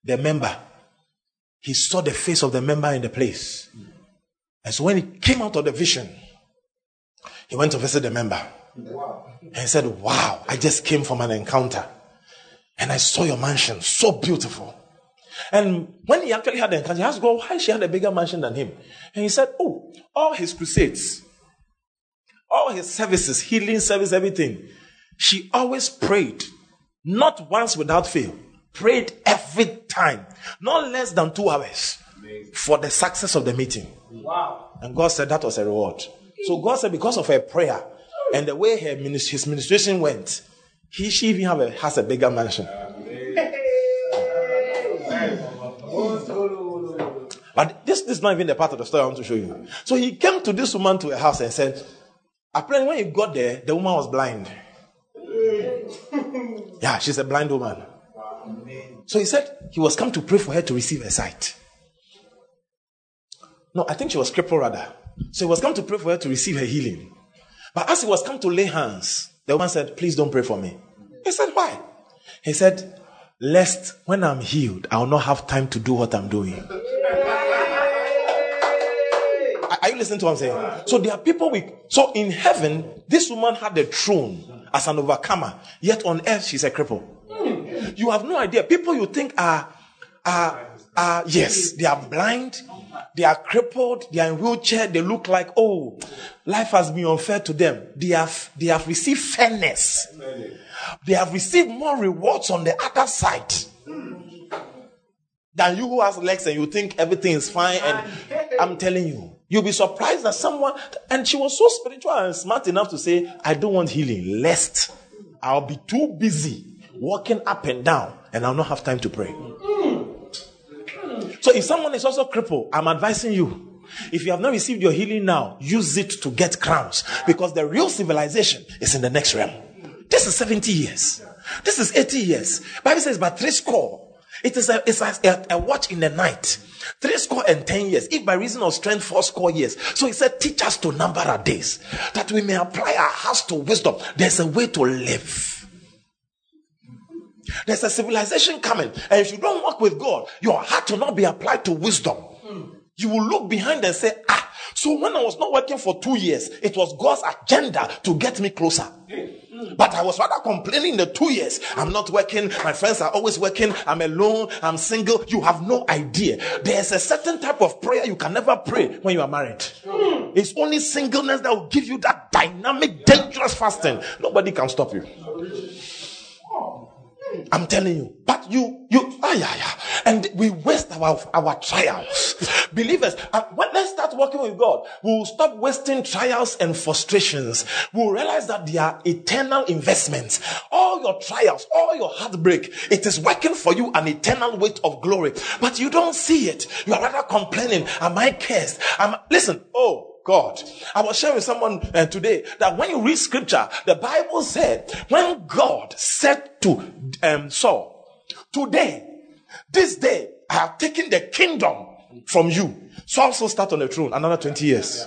Speaker 3: the member, he saw the face of the member in the place. And so when he came out of the vision, he went to visit the member. Wow. And he said, Wow, I just came from an encounter. And I saw your mansion, so beautiful. And when he actually had the encounter, he asked God why she had a bigger mansion than him. And he said, Oh, all his crusades, all his services, healing service, everything, she always prayed, not once without fail, prayed every time, not less than two hours for the success of the meeting. Wow. And God said that was a reward. So God said, because of her prayer and the way her ministry, his ministration went, he she even have a, has a bigger mansion. But this, this is not even the part of the story I want to show you. So he came to this woman to her house and said, apparently when he got there, the woman was blind. Yeah, she's a blind woman. So he said he was come to pray for her to receive a sight. No, I think she was crippled rather. So he was come to pray for her to receive her healing. But as he was come to lay hands, the woman said, Please don't pray for me. He said, Why? He said, Lest when I'm healed, I will not have time to do what I'm doing. Are you listening to what I'm saying? So there are people with, so in heaven, this woman had a throne as an overcomer, yet on earth she's a cripple. You have no idea. People you think are, are, are, yes, they are blind, they are crippled, they are in wheelchair, they look like, oh, life has been unfair to them. They have, they have received fairness. They have received more rewards on the other side than you who has legs and you think everything is fine. And I'm telling you, you'll be surprised that someone, and she was so spiritual and smart enough to say, I don't want healing, lest I'll be too busy walking up and down and I'll not have time to pray. So if someone is also crippled, I'm advising you. If you have not received your healing now, use it to get crowns because the real civilization is in the next realm. This is 70 years. This is 80 years. Bible says, but three score. It is a, it's a, a watch in the night. Three score and ten years. If by reason of strength, four score years. So he said, teach us to number our days that we may apply our hearts to wisdom. There's a way to live. There's a civilization coming. And if you don't work with God, your heart will not be applied to wisdom. You will look behind and say, ah, so when I was not working for two years, it was God's agenda to get me closer. But I was rather complaining the two years. I'm not working. My friends are always working. I'm alone. I'm single. You have no idea. There's a certain type of prayer you can never pray when you are married. It's only singleness that will give you that dynamic, dangerous fasting. Nobody can stop you. I'm telling you. But you, you, ah, yeah, yeah. And we waste our, our trials. Believers, uh, when, let's start working with God. We'll stop wasting trials and frustrations. We'll realize that they are eternal investments. All your trials, all your heartbreak, it is working for you an eternal weight of glory. But you don't see it. You are rather complaining. Am I cursed? Am, listen, oh, God. I was sharing with someone uh, today that when you read scripture, the Bible said, when God said to um, Saul, today, this day, I have taken the kingdom from you. Saul so also start on the throne another 20 years.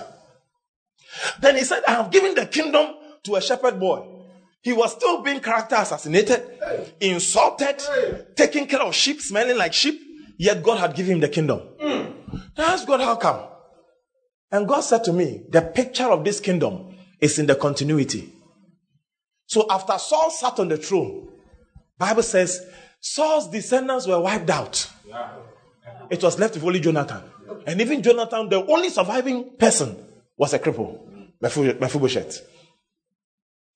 Speaker 3: Then he said, I have given the kingdom to a shepherd boy. He was still being character assassinated, insulted, taking care of sheep, smelling like sheep, yet God had given him the kingdom. Mm. Ask God, how come? And God said to me, the picture of this kingdom is in the continuity. So after Saul sat on the throne, Bible says Saul's descendants were wiped out. It was left with only Jonathan. And even Jonathan, the only surviving person, was a cripple, Mephibosheth.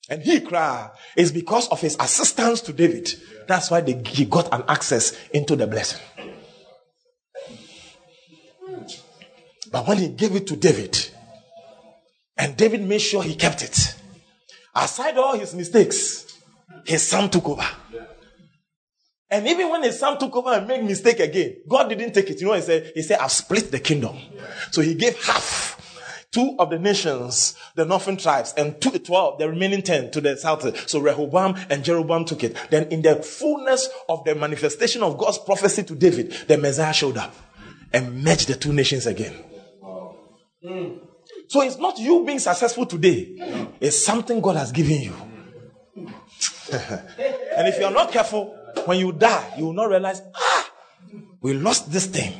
Speaker 3: And he cried. It's because of his assistance to David. That's why they, he got an access into the blessing. But when he gave it to David, and David made sure he kept it, aside all his mistakes, his son took over. And even when his son took over and made mistake again, God didn't take it. You know, he said, he said, I've split the kingdom. So he gave half two of the nations, the northern tribes, and two, 12, the remaining 10 to the south. So Rehoboam and Jeroboam took it. Then in the fullness of the manifestation of God's prophecy to David, the Messiah showed up and merged the two nations again. So it's not you being successful today. It's something God has given you. [laughs] and if you're not careful, when you die, you will not realize, ah, we lost this thing.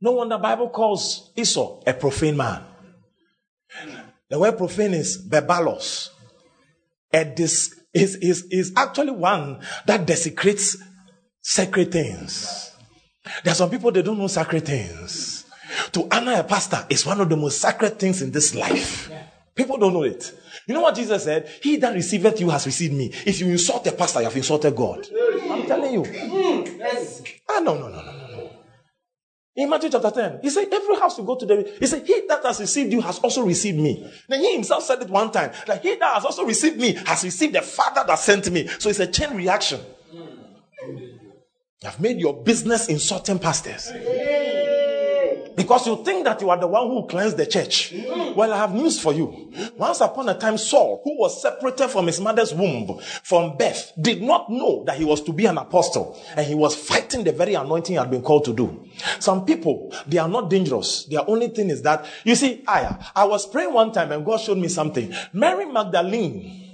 Speaker 3: No wonder the Bible calls Esau a profane man. The word profane is bebalos. A dis- is, is, is actually one that desecrates sacred things. There are some people they don't know sacred things. To honor a pastor is one of the most sacred things in this life. People don't know it. You know what Jesus said? He that receiveth you has received me. If you insult a pastor, you have insulted God. I'm telling you. Ah, no, no, no, no, no. In Matthew chapter 10, he said, Every house you go to, them, he said, He that has received you has also received me. Then he himself said it one time that he that has also received me has received the Father that sent me. So it's a chain reaction. You have made your business insulting pastors. Because you think that you are the one who cleansed the church. Well, I have news for you. Once upon a time, Saul, who was separated from his mother's womb from birth, did not know that he was to be an apostle. And he was fighting the very anointing he had been called to do. Some people, they are not dangerous. Their only thing is that, you see, I, I was praying one time and God showed me something. Mary Magdalene,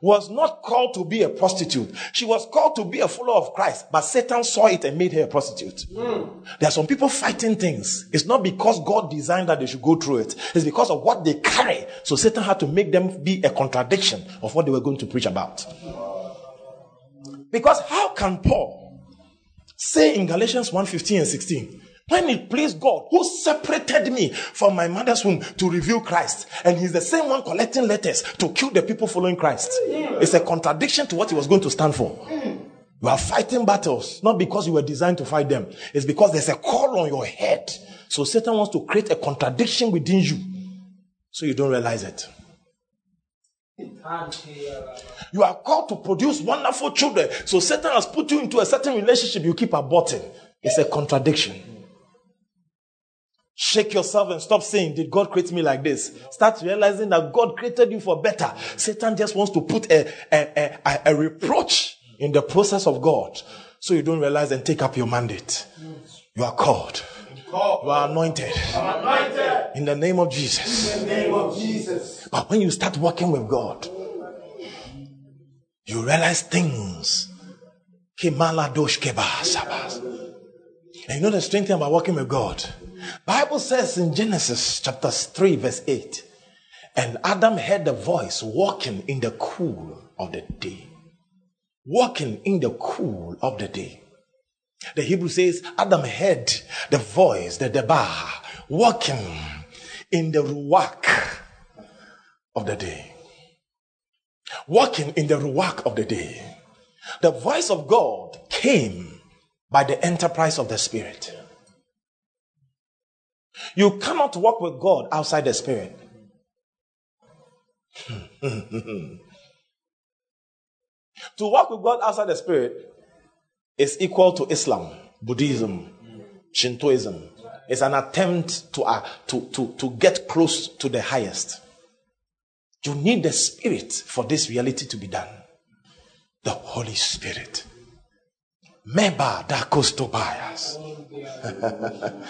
Speaker 3: was not called to be a prostitute. She was called to be a follower of Christ, but Satan saw it and made her a prostitute. Mm. There are some people fighting things. It's not because God designed that they should go through it. It's because of what they carry. So Satan had to make them be a contradiction of what they were going to preach about. Because how can Paul say in Galatians 1 15 and 16, when it pleased God, who separated me from my mother's womb to reveal Christ, and he's the same one collecting letters to kill the people following Christ. It's a contradiction to what he was going to stand for. You are fighting battles, not because you were designed to fight them. It's because there's a call on your head. So Satan wants to create a contradiction within you so you don't realize it. You are called to produce wonderful children. So Satan has put you into a certain relationship you keep aborting. It's a contradiction. Shake yourself and stop saying, Did God create me like this? Start realizing that God created you for better. Satan just wants to put a, a, a, a reproach in the process of God so you don't realize and take up your mandate. You are called. You are anointed. In the name of Jesus.
Speaker 4: In the name of Jesus.
Speaker 3: But when you start working with God, you realize things. And you know the strange thing about working with God? Bible says in Genesis chapter 3 verse 8, and Adam heard the voice walking in the cool of the day. Walking in the cool of the day. The Hebrew says Adam heard the voice, the debar, walking in the ruach of the day. Walking in the ruach of the day. The voice of God came by the enterprise of the Spirit. You cannot walk with God outside the Spirit. [laughs] to walk with God outside the Spirit is equal to Islam, Buddhism, Shintoism. It's an attempt to, uh, to, to, to get close to the highest. You need the Spirit for this reality to be done. The Holy Spirit. Meba da Tobias.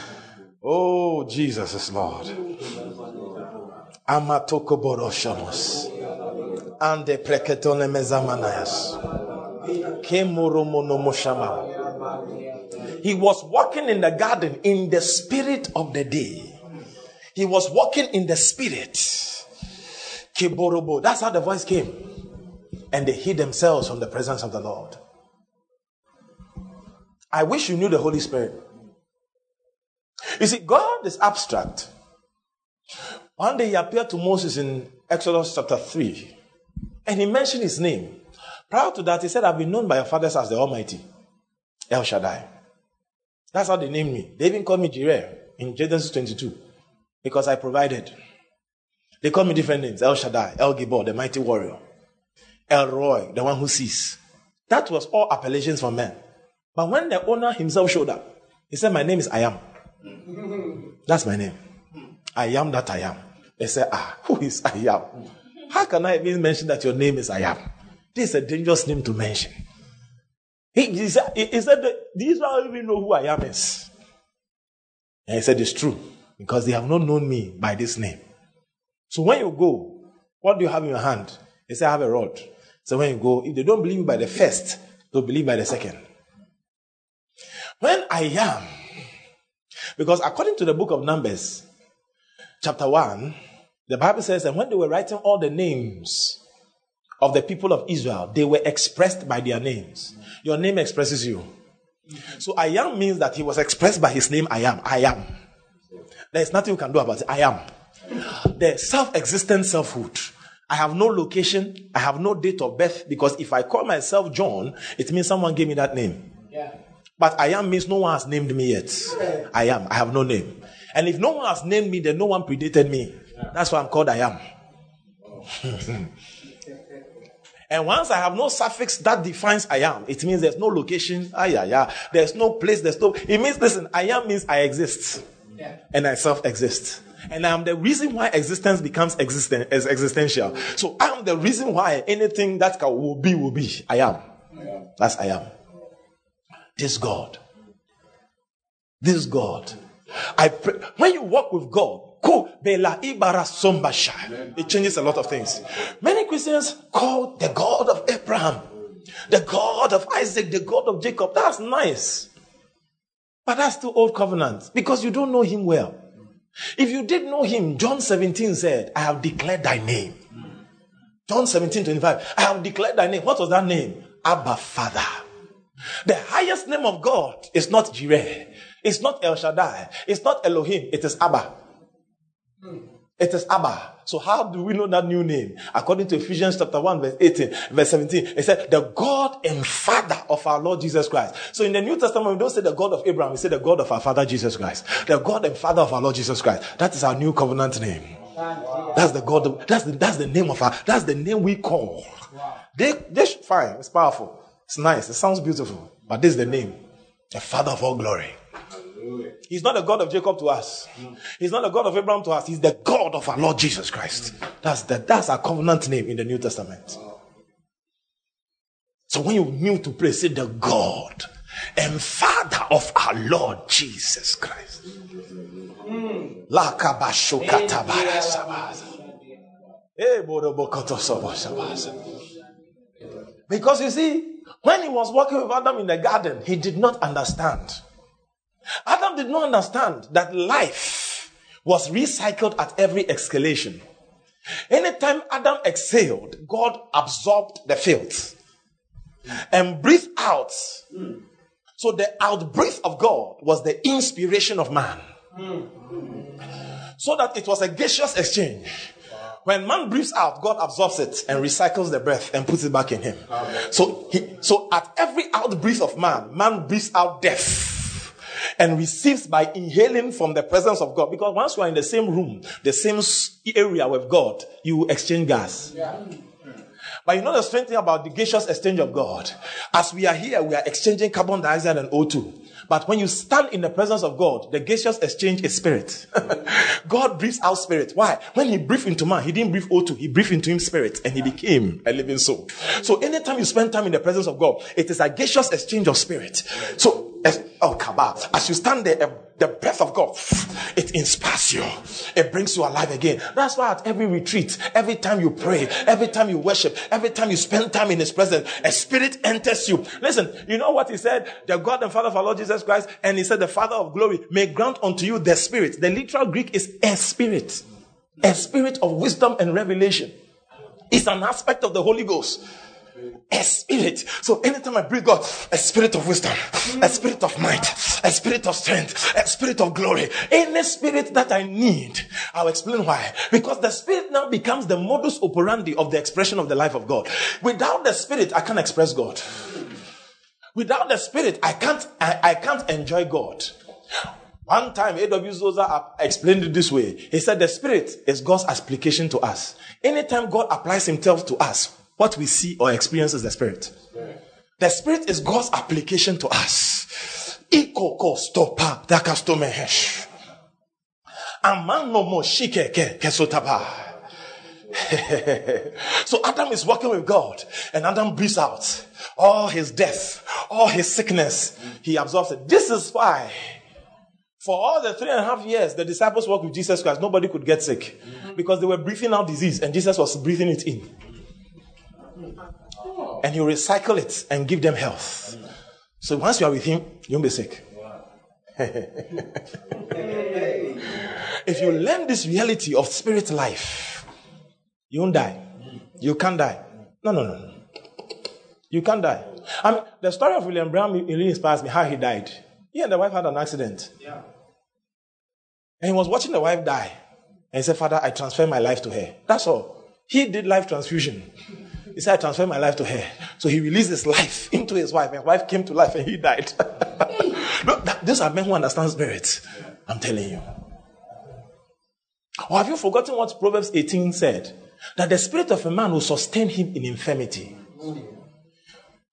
Speaker 3: [laughs] Oh, Jesus is Lord. Amatoko boroshamos. Ande preketone mezamanayas. He was walking in the garden in the spirit of the day. He was walking in the spirit. Kiborobo. That's how the voice came. And they hid themselves from the presence of the Lord. I wish you knew the Holy Spirit. You see, God is abstract. One day he appeared to Moses in Exodus chapter 3, and he mentioned his name. Prior to that, he said, I've been known by your fathers as the Almighty, El Shaddai. That's how they named me. They even called me Jireh in Genesis 22 because I provided. They called me different names El Shaddai, El Gibor, the mighty warrior, El Roi, the one who sees. That was all appellations for men. But when the owner himself showed up, he said, My name is I am. That's my name. I am that I am. They say, Ah, who is I am? How can I even mention that your name is I am? This is a dangerous name to mention. He, he said, he said these don't even know who I am is. And he said, It's true, because they have not known me by this name. So when you go, what do you have in your hand? He said, I have a rod. So when you go, if they don't believe me by the first, they'll believe by the second. When I am, because according to the book of Numbers, chapter 1, the Bible says, and when they were writing all the names of the people of Israel, they were expressed by their names. Your name expresses you. So I am means that he was expressed by his name, I am. I am. There's nothing you can do about it. I am. The self existent selfhood. I have no location. I have no date of birth because if I call myself John, it means someone gave me that name. Yeah. But I am means no one has named me yet. I am. I have no name. And if no one has named me, then no one predated me. That's why I'm called I am. [laughs] and once I have no suffix that defines I am, it means there's no location. Ah, yeah, yeah. There's no place. There's no. It means, listen, I am means I exist. And I self exist. And I'm the reason why existence becomes existent, as existential. So I'm the reason why anything that can, will be, will be. I am. That's I am. This God. This God. I pray. When you walk with God, it changes a lot of things. Many Christians call the God of Abraham, the God of Isaac, the God of Jacob. That's nice. But that's the old covenant because you don't know him well. If you did know him, John 17 said, I have declared thy name. John 17, 25. I have declared thy name. What was that name? Abba Father. The highest name of God is not Jireh. It's not El Shaddai. It's not Elohim. It is Abba. Hmm. It is Abba. So how do we know that new name? According to Ephesians chapter 1, verse 18, verse 17, it said, the God and Father of our Lord Jesus Christ. So in the New Testament, we don't say the God of Abraham, we say the God of our Father Jesus Christ. The God and Father of our Lord Jesus Christ. That is our new covenant name. That's the God, of, that's the, that's the name of our, that's the name we call. They, they, fine, it's powerful. It's nice. It sounds beautiful. But this is the name. The Father of all glory. He's not the God of Jacob to us. He's not the God of Abraham to us. He's the God of our Lord Jesus Christ. That's the, that's our covenant name in the New Testament. So when you kneel to pray, say the God and Father of our Lord Jesus Christ. Eh, because you see, when he was walking with Adam in the garden, he did not understand. Adam did not understand that life was recycled at every exhalation. Anytime Adam exhaled, God absorbed the filth and breathed out. So the outbreath of God was the inspiration of man. So that it was a gaseous exchange. When man breathes out, God absorbs it and recycles the breath and puts it back in him. So, he, so at every outbreath of man, man breathes out death and receives by inhaling from the presence of God. Because once you are in the same room, the same area with God, you exchange gas. Yeah. But you know the strange thing about the gaseous exchange of God? As we are here, we are exchanging carbon dioxide and O2. But when you stand in the presence of God, the gaseous exchange is spirit. [laughs] God breathes out spirit. Why? When he breathed into man, he didn't breathe O2. He breathed into him spirit and he became a living soul. So anytime you spend time in the presence of God, it is a gaseous exchange of spirit. So oh, Kaba. As you stand there, eh, the breath of God, [sniffs] it inspires you. It brings you alive again. That's why at every retreat, every time you pray, every time you worship, every time you spend time in His presence, a spirit enters you. Listen, you know what He said? The God and Father of our Lord Jesus Christ, and He said, the Father of glory may grant unto you the Spirit. The literal Greek is a spirit, a spirit of wisdom and revelation. It's an aspect of the Holy Ghost a spirit. So anytime I bring God, a spirit of wisdom, a spirit of might, a spirit of strength, a spirit of glory, any spirit that I need, I'll explain why. Because the spirit now becomes the modus operandi of the expression of the life of God. Without the spirit, I can't express God. Without the spirit, I can't, I, I can't enjoy God. One time, A.W. Tozer explained it this way. He said the spirit is God's application to us. Anytime God applies himself to us, what we see or experience is the Spirit. The Spirit is God's application to us. [laughs] so Adam is working with God, and Adam breathes out all his death, all his sickness. He absorbs it. This is why, for all the three and a half years the disciples worked with Jesus Christ, nobody could get sick because they were breathing out disease, and Jesus was breathing it in and you recycle it and give them health. So once you are with him, you won't be sick. [laughs] if you learn this reality of spirit life, you won't die. You can't die. No, no, no, no. You can't die. I mean, the story of William Brown really inspires me how he died. He and the wife had an accident. Yeah. And he was watching the wife die. And he said, Father, I transfer my life to her. That's all. He did life transfusion. He said, I transfer my life to her. So he released his life [laughs] into his wife. His wife came to life and he died. [laughs] Look, that, these are men who understand spirits. I'm telling you. Or have you forgotten what Proverbs 18 said? That the spirit of a man will sustain him in infirmity.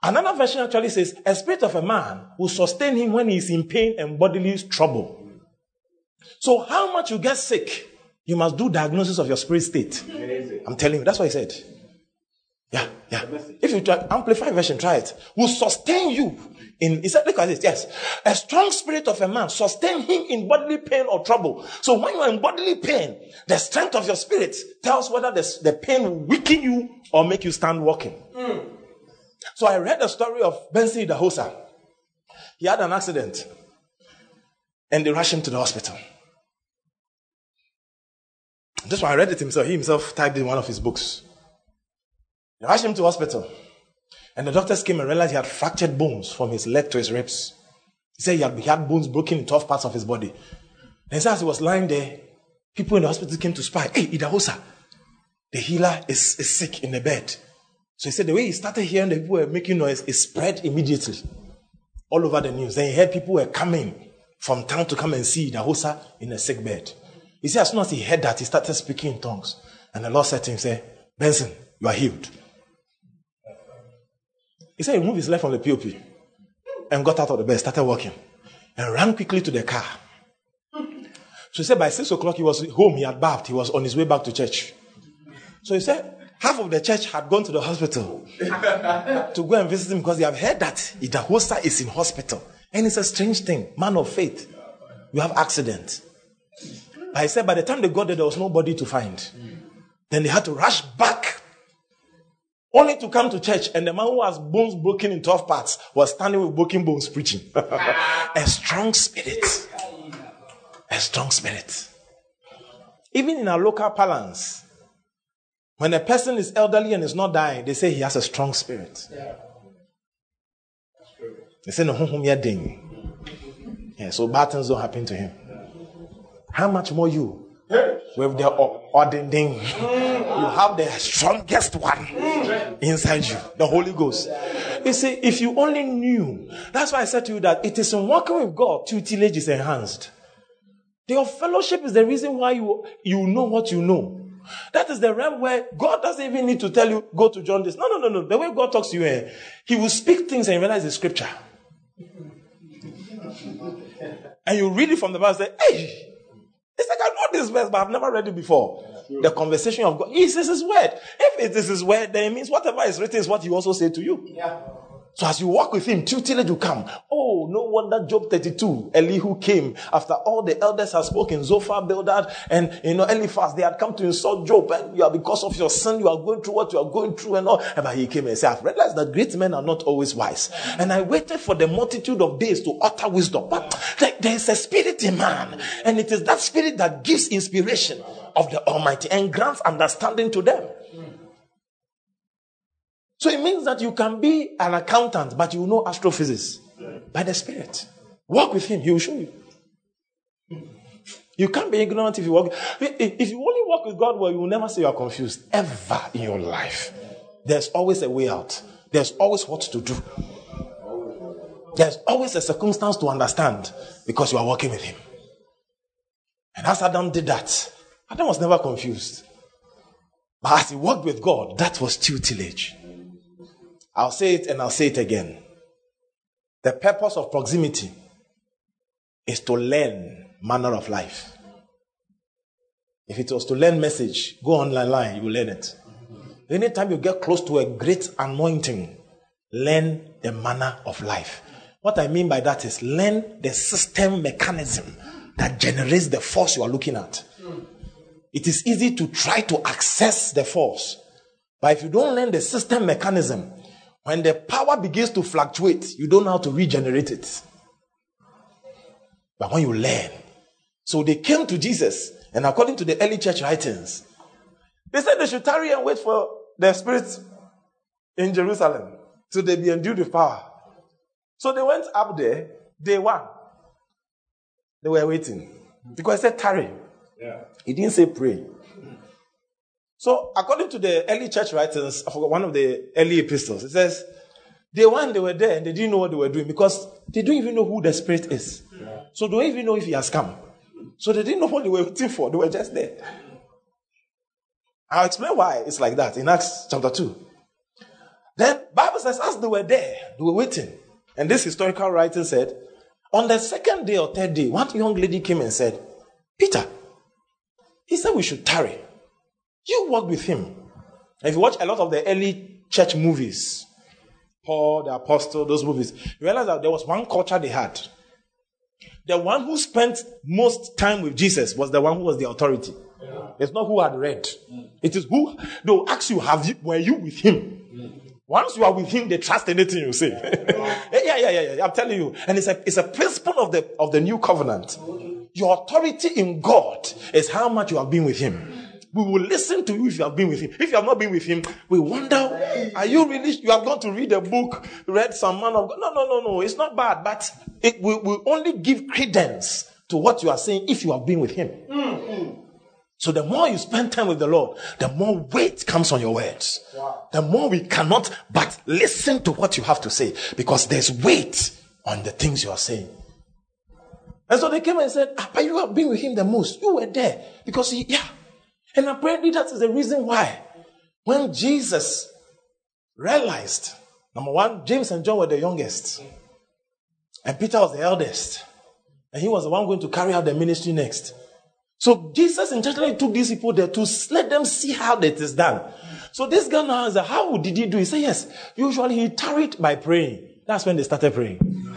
Speaker 3: Another version actually says, a spirit of a man will sustain him when he is in pain and bodily trouble. So, how much you get sick, you must do diagnosis of your spirit state. I'm telling you, that's what he said. Yeah, yeah. If you try amplify version, try it. Will sustain you in. He said, look at this. Yes, a strong spirit of a man sustain him in bodily pain or trouble. So when you are in bodily pain, the strength of your spirit tells whether the, the pain will weaken you or make you stand walking. Mm. So I read the story of Benson Idahosa. He had an accident, and they rushed him to the hospital. This one I read it himself. He himself typed in one of his books. They rushed him to hospital. And the doctors came and realized he had fractured bones from his leg to his ribs. He said he had, he had bones broken in 12 parts of his body. And as he was lying there, people in the hospital came to spy. Hey, Idahosa, the healer is, is sick in the bed. So he said the way he started hearing the people were making noise, it spread immediately all over the news. Then he heard people were coming from town to come and see Idahosa in a sick bed. He said as soon as he heard that, he started speaking in tongues. And the Lord said to him, say, Benson, you are healed. He said he moved his leg from the POP and got out of the bed, started walking, and ran quickly to the car. So he said by six o'clock he was home, he had bathed, he was on his way back to church. So he said half of the church had gone to the hospital to go and visit him because they have heard that Idahosa is in hospital. And it's a strange thing. Man of faith, you have accident. But he said by the time they got there, there was nobody to find. Then they had to rush back only to come to church, and the man who has bones broken in 12 parts was standing with broken bones preaching. [laughs] a strong spirit. A strong spirit. Even in our local parlance, when a person is elderly and is not dying, they say he has a strong spirit. Yeah. They say, no, hum ding. Yeah, so bad things don't happen to him. How much more you? With the ordaining. You have the strongest one inside you, the Holy Ghost. You see, if you only knew, that's why I said to you that it is in working with God, tutelage is enhanced. Your fellowship is the reason why you, you know what you know. That is the realm where God doesn't even need to tell you, go to John this. No, no, no, no. The way God talks to you, eh, He will speak things and realize the scripture. and you read it from the Bible and say, hey, it's like I know this verse, but I've never read it before. The conversation of God. He this his word. If it is his word, then it means whatever is written is what he also said to you. Yeah. So as you walk with him, tutelage will come. Oh, no wonder Job 32, Elihu came after all the elders had spoken, Zophar, Bildad, and you know, Eliphaz, they had come to insult Job, and you are because of your sin, you are going through what you are going through and all. But he came and said, I've realized that great men are not always wise. And I waited for the multitude of days to utter wisdom. But there is a spirit in man, and it is that spirit that gives inspiration of the Almighty and grants understanding to them. So it means that you can be an accountant, but you know astrophysics by the Spirit. Walk with Him, He will show you. You can't be ignorant if you walk. If you only walk with God, well, you will never say you are confused ever in your life. There's always a way out. There's always what to do. There's always a circumstance to understand because you are working with Him. And as Adam did that, Adam was never confused. But as he walked with God, that was tutelage. I'll say it and I'll say it again. The purpose of proximity is to learn manner of life. If it was to learn message, go online, you will learn it. Anytime you get close to a great anointing, learn the manner of life. What I mean by that is learn the system mechanism that generates the force you are looking at. It is easy to try to access the force, but if you don't learn the system mechanism, when the power begins to fluctuate, you don't know how to regenerate it. But when you learn, so they came to Jesus, and according to the early church writings, they said they should tarry and wait for the Spirit in Jerusalem so they be endued with power. So they went up there, day one. They were waiting. Because he said tarry. Yeah. He didn't say pray. So, according to the early church writings, I forgot one of the early epistles, it says, day one they were there and they didn't know what they were doing because they don't even know who the Spirit is. Yeah. So, they don't even know if He has come. So, they didn't know what they were waiting for. They were just there. I'll explain why it's like that in Acts chapter 2. Then, Bible says, as they were there, they were waiting. And this historical writing said, on the second day or third day, one young lady came and said, Peter, he said we should tarry. You work with him. If you watch a lot of the early church movies, Paul, the Apostle, those movies, you realize that there was one culture they had. The one who spent most time with Jesus was the one who was the authority. Yeah. It's not who had read. Mm. It is who they'll ask you, have you were you with him? Mm. Once you are with him, they trust anything you say. yeah, [laughs] yeah, yeah, yeah. I'm telling you. And it's a it's a principle of the of the new covenant. Your authority in God is how much you have been with him we will listen to you if you have been with him. If you have not been with him, we wonder, are you really, you have gone to read a book, read some man of God? No, no, no, no. It's not bad, but it will, will only give credence to what you are saying if you have been with him. Mm-hmm. So the more you spend time with the Lord, the more weight comes on your words. Wow. The more we cannot but listen to what you have to say because there's weight on the things you are saying. And so they came and said, ah, but you have been with him the most. You were there because he, yeah, and apparently that is the reason why when Jesus realized, number one, James and John were the youngest, and Peter was the eldest, and he was the one going to carry out the ministry next. So Jesus intentionally took these people there to let them see how that is done. So this guy now asked, how did he do? He said, yes, usually he tarried by praying. That's when they started praying. [laughs]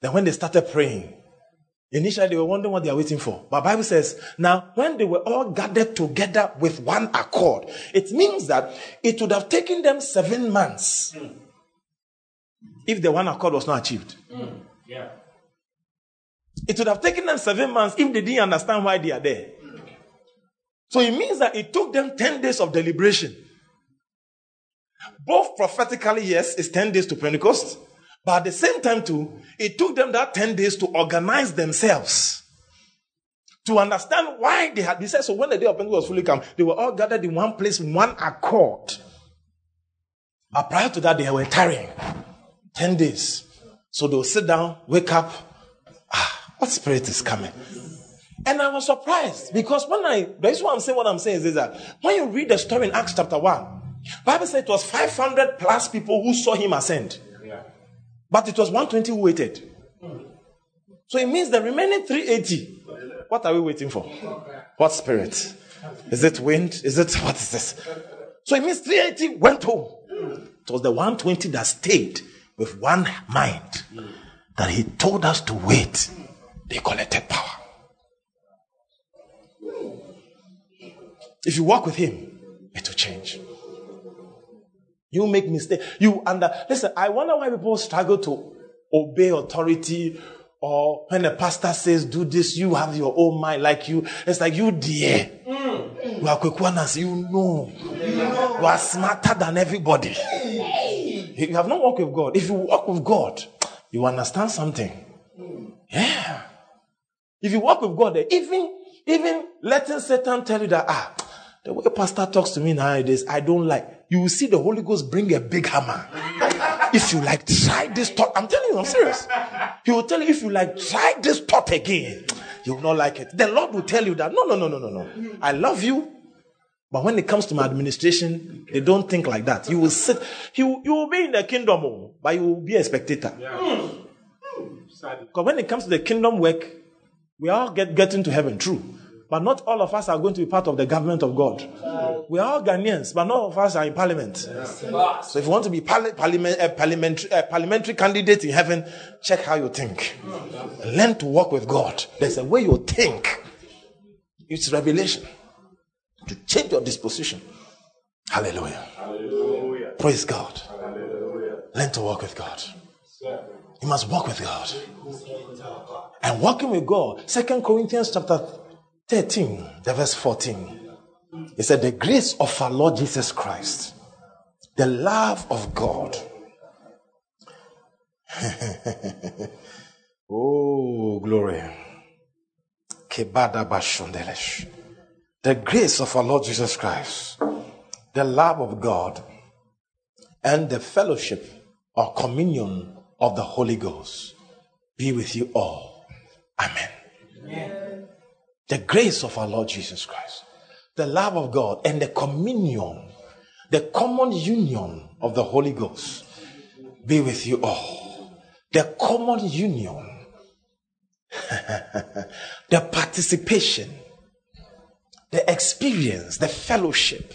Speaker 3: then when they started praying, Initially, they were wondering what they are waiting for. But Bible says, now, when they were all gathered together with one accord, it means that it would have taken them seven months mm. if the one accord was not achieved. Mm. Yeah. It would have taken them seven months if they didn't understand why they are there. So it means that it took them 10 days of deliberation. Both prophetically, yes, it's 10 days to Pentecost. But at the same time, too, it took them that 10 days to organize themselves. To understand why they had, he said, so when the day of Pentecost was fully come, they were all gathered in one place in one accord. But prior to that, they were tarrying 10 days. So they'll sit down, wake up. Ah, what spirit is coming? And I was surprised because when I, that's what I'm saying, what I'm saying is that when you read the story in Acts chapter 1, Bible said it was 500 plus people who saw him ascend. But it was 120 who waited. So it means the remaining 380. What are we waiting for? What spirit? Is it wind? Is it what is this? So it means 380 went home. It was the 120 that stayed with one mind that he told us to wait. They collected power. If you walk with him, it will change. You make mistake. You under listen. I wonder why people struggle to obey authority, or when the pastor says do this, you have your own mind. Like you, it's like you dear. You are kwekwanas. You know. You are smarter than everybody. You have not walked with God. If you walk with God, you understand something. Yeah. If you walk with God, even even letting Satan tell you that ah the way pastor talks to me nowadays, I don't like. You will see the Holy Ghost bring a big hammer. if you like, try this thought. I'm telling you, I'm serious. He will tell you, if you like, try this thought again. You will not like it. The Lord will tell you that, no, no, no, no, no, no. I love you. But when it comes to my administration, they don't think like that. You will sit, you, you will be in the kingdom, oh, but you will be a spectator. Because hmm. hmm. when it comes to the kingdom work, we all get, get into heaven, true. But not all of us are going to be part of the government of God. We are all Ghanaians, but not all of us are in parliament. So if you want to be parliament, uh, parliamentary, uh, parliamentary candidate in heaven, check how you think. Learn to walk with God. There's a way you think. It's revelation. To change your disposition. Hallelujah. Hallelujah. Praise God. Hallelujah. Learn to walk with God. You must walk with God. And walking with God, Second Corinthians chapter 13, the verse 14. It said, The grace of our Lord Jesus Christ, the love of God. [laughs] oh, glory. The grace of our Lord Jesus Christ, the love of God, and the fellowship or communion of the Holy Ghost be with you all. Amen. Amen the grace of our Lord Jesus Christ, the love of God, and the communion, the common union of the Holy Ghost be with you all. The common union, [laughs] the participation, the experience, the fellowship.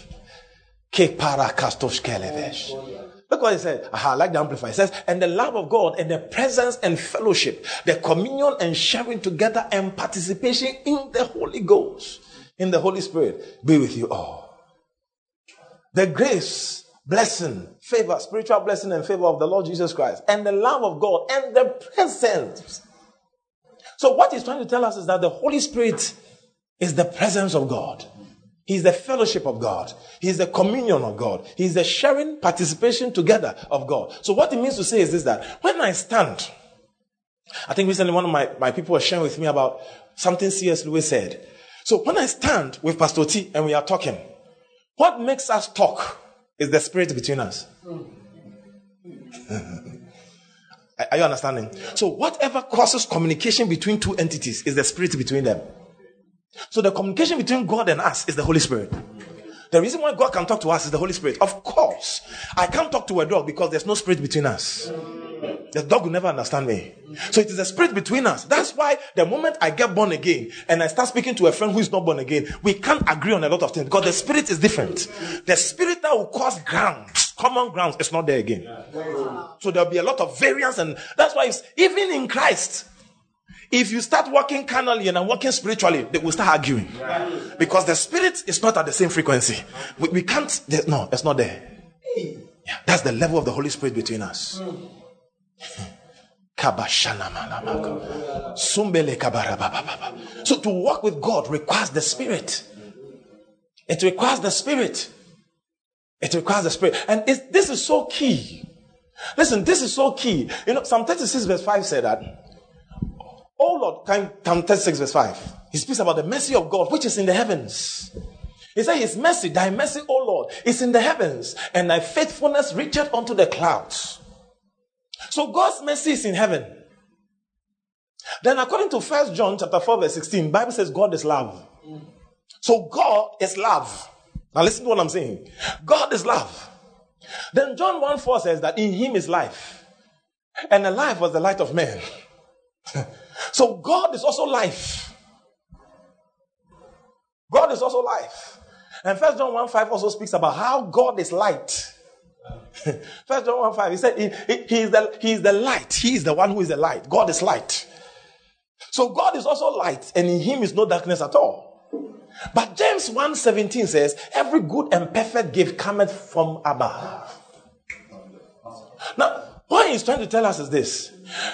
Speaker 3: Look what he said. I like the Amplifier. It says, and the love of God and the presence and fellowship, the communion and sharing together and participation in the Holy Ghost, in the Holy Spirit, be with you all. The grace, blessing, favor, spiritual blessing and favor of the Lord Jesus Christ, and the love of God and the presence. So, what he's trying to tell us is that the Holy Spirit is the presence of God. He's the fellowship of God. He's the communion of God. He's the sharing participation together of God. So what it means to say is this that when I stand, I think recently one of my, my people was sharing with me about something C.S. Lewis said. So when I stand with Pastor T and we are talking, what makes us talk is the spirit between us. [laughs] are you understanding? So whatever causes communication between two entities is the spirit between them. So the communication between God and us is the Holy Spirit. The reason why God can talk to us is the Holy Spirit. Of course, I can't talk to a dog because there's no spirit between us. The dog will never understand me. So it is a spirit between us. That's why the moment I get born again and I start speaking to a friend who is not born again, we can't agree on a lot of things because the spirit is different. The spirit that will cause grounds, common grounds, is not there again. So there'll be a lot of variance, and that's why even in Christ, if you start working carnally and I'm working spiritually, they will start arguing. Because the spirit is not at the same frequency. We, we can't, no, it's not there. Yeah, that's the level of the Holy Spirit between us. [laughs] So to walk with God requires the spirit. It requires the spirit. It requires the spirit. And this is so key. Listen, this is so key. You know, Psalm 36 verse 5 said that Oh Lord, time, time 36 verse 5. He speaks about the mercy of God, which is in the heavens. He said, His mercy, thy mercy, O Lord, is in the heavens, and thy faithfulness reacheth unto the clouds. So God's mercy is in heaven. Then according to First John chapter 4, verse 16, Bible says God is love. So God is love. Now listen to what I'm saying. God is love. Then John 1 4 says that in him is life. And the life was the light of men. [laughs] So God is also life. God is also life. And First John 1 5 also speaks about how God is light. [laughs] First John 1 5, he said, he, he, he, is the, he is the light. He is the one who is the light. God is light. So God is also light, and in him is no darkness at all. But James 1:17 says, Every good and perfect gift cometh from above. Now, what he's trying to tell us is this.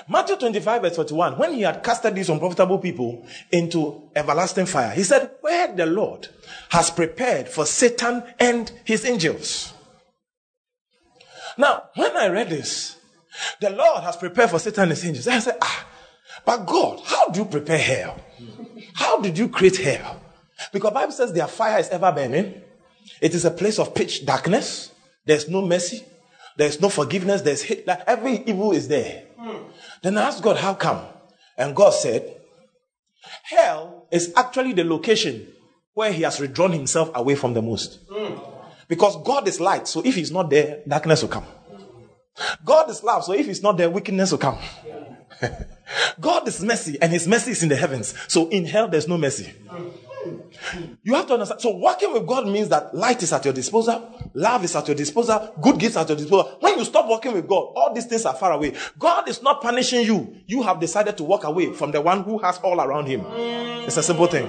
Speaker 3: Matthew 25, verse 41, when he had casted these unprofitable people into everlasting fire, he said, Where the Lord has prepared for Satan and his angels. Now, when I read this, the Lord has prepared for Satan and his angels. I said, Ah, but God, how do you prepare hell? How did you create hell? Because Bible says their fire is ever burning. It is a place of pitch darkness. There's no mercy. There's no forgiveness. There's hate. Like every evil is there. Then I asked God, how come? And God said, hell is actually the location where he has withdrawn himself away from the most. Because God is light, so if he's not there, darkness will come. God is love, so if he's not there, wickedness will come. [laughs] God is mercy, and his mercy is in the heavens. So in hell, there's no mercy. You have to understand. So working with God means that light is at your disposal, love is at your disposal, good gifts at your disposal. When you stop working with God, all these things are far away. God is not punishing you. You have decided to walk away from the one who has all around him. It's a simple thing.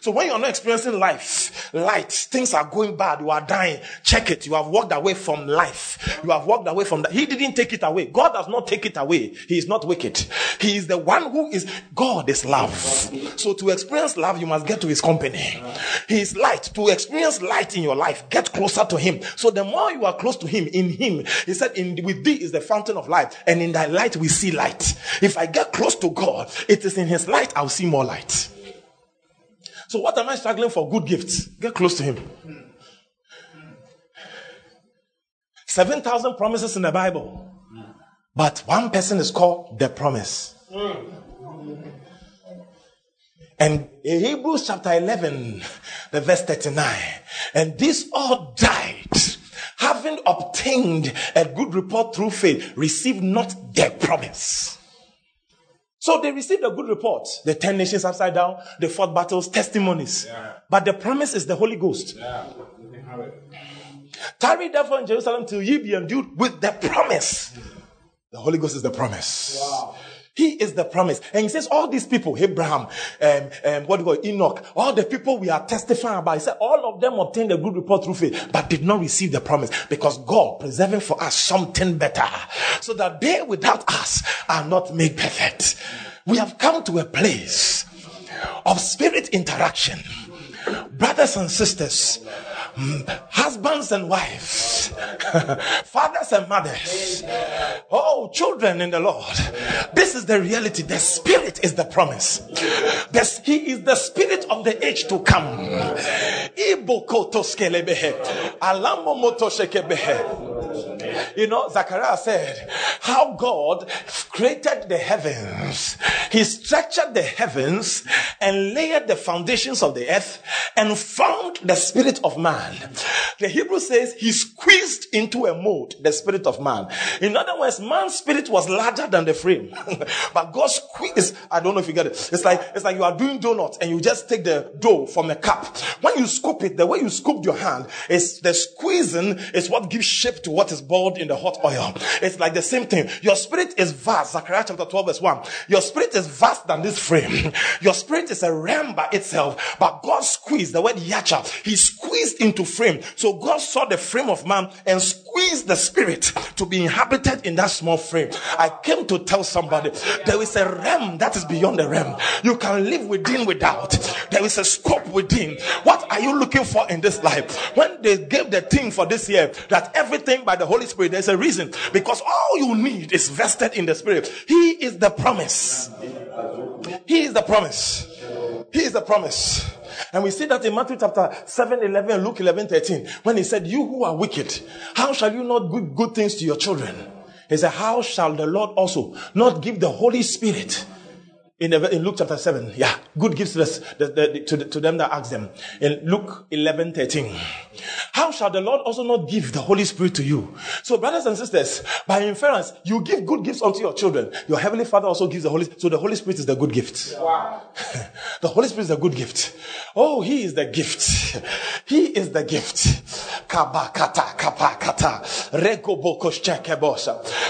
Speaker 3: So when you're not experiencing life, light, things are going bad, you are dying, check it. You have walked away from life. You have walked away from that. He didn't take it away. God does not take it away. He is not wicked. He is the one who is, God is love. So to experience love, you must get to his company. He is light. To experience light in your life, get closer to him. So the more you are close to him, in him, he said, in, with thee is the fountain of light. And in thy light we see light. If I get close to God, it is in his light I'll see more light. So what am I struggling for? Good gifts. Get close to him. 7,000 promises in the Bible. But one person is called the promise. And Hebrews chapter 11, the verse 39, and these all died, having obtained a good report through faith, received not their promise. So they received a good report. The 10 nations upside down, the fought battles, testimonies. Yeah. But the promise is the Holy Ghost. Yeah. Tarry therefore in Jerusalem till ye be endued with the promise. The Holy Ghost is the promise. Wow. He is the promise. And he says, all these people, Abraham, um, um, what do you call Enoch, all the people we are testifying about, he said, all of them obtained a good report through faith, but did not receive the promise because God preserving for us something better so that they without us are not made perfect. We have come to a place of spirit interaction. Brothers and sisters, husbands and wives, [laughs] fathers and mothers, oh, children in the Lord. This is the reality. The Spirit is the promise. The, he is the Spirit of the age to come. You know, Zechariah said, How God created the heavens. He structured the heavens and laid the foundations of the earth and found the spirit of man. The Hebrew says he squeezed into a mold the spirit of man. In other words, man's spirit was larger than the frame. [laughs] but God squeezed, I don't know if you get it. It's like, it's like you are doing donuts and you just take the dough from a cup. When you scoop it, the way you scoop your hand is the squeezing is what gives shape to what is boiled in the hot oil. It's like the same thing. Your spirit is vast. Zechariah chapter 12 verse 1. Your spirit is vast than this frame. [laughs] Your spirit is a realm by itself. But God squeezed, the word yacha, he squeezed into frame. So God saw the frame of man and squeezed the spirit to be inhabited in that small frame. I came to tell somebody there is a realm that is beyond the realm. You can live within without. There is a scope within. What are you looking for in this life? When they gave the thing for this year that everything by the Holy Spirit, there's a reason because all you need is vested in the Spirit. He is the promise. He is the promise. He is the promise. And we see that in Matthew chapter 7, 11, Luke 11, 13, when he said, You who are wicked, how shall you not give good things to your children? He said, How shall the Lord also not give the Holy Spirit in, the, in Luke chapter 7. Yeah, good gifts to, to, the, to them that ask them. In Luke 11, 13. How shall the Lord also not give the Holy Spirit to you? So, brothers and sisters, by inference, you give good gifts unto your children. Your heavenly Father also gives the Holy So the Holy Spirit is the good gift. Wow. [laughs] the Holy Spirit is the good gift. Oh, He is the gift. He is the gift.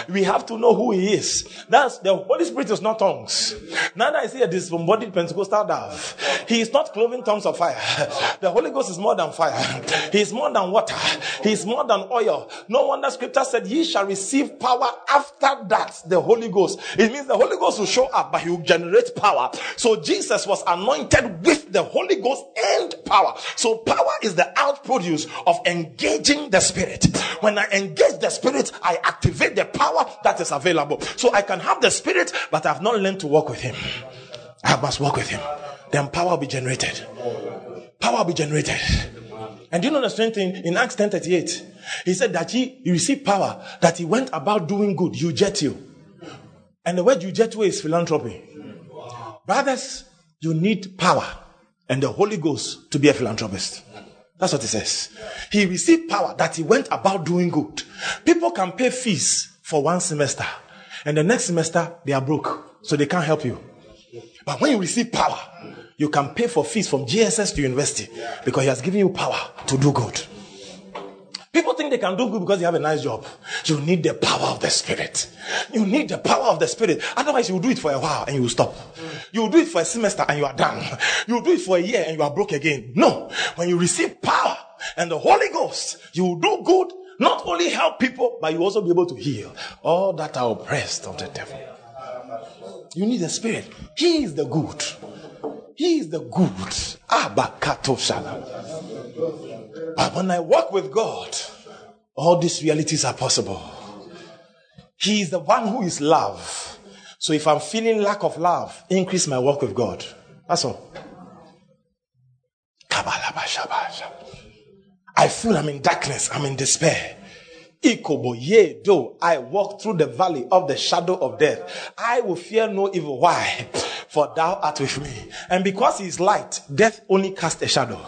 Speaker 3: We have to know who He is. That's the Holy Spirit is not tongues. Neither is He a disembodied Pentecostal dove. He is not cloven tongues of fire. The Holy Ghost is more than fire. He is more than water. He is more than oil. No wonder Scripture said, "Ye shall receive power after that." The Holy Ghost. It means the Holy Ghost will show up, but He will generate power. So Jesus was anointed with the Holy Ghost and power. So power is the outproduce of engaging the Spirit. When I engage the Spirit, I activate the power that is available. So I can have the Spirit, but I have not learned to walk with Him. I must walk with Him. Then power will be generated. Power will be generated. And you know the strange thing in Acts 10:38, he said that he, he received power, that he went about doing good. You jet you. And the word you jet is philanthropy. Brothers, you need power and the Holy Ghost to be a philanthropist. That's what he says. He received power that he went about doing good. People can pay fees for one semester, and the next semester they are broke, so they can't help you. But when you receive power, you can pay for fees from JSS to university because he has given you power to do good. People think they can do good because they have a nice job. You need the power of the Spirit. You need the power of the Spirit. Otherwise, you will do it for a while and you will stop. You will do it for a semester and you are done. You will do it for a year and you are broke again. No. When you receive power and the Holy Ghost, you will do good, not only help people, but you will also be able to heal all that are oppressed of the devil. You need the Spirit. He is the good. He is the good. Abakato But when I walk with God, all these realities are possible. He is the one who is love. So if I'm feeling lack of love, increase my walk with God. That's all. I feel I'm in darkness, I'm in despair. Ikobo, yea, though I walk through the valley of the shadow of death, I will fear no evil. Why? For thou art with me. And because he is light, death only casts a shadow.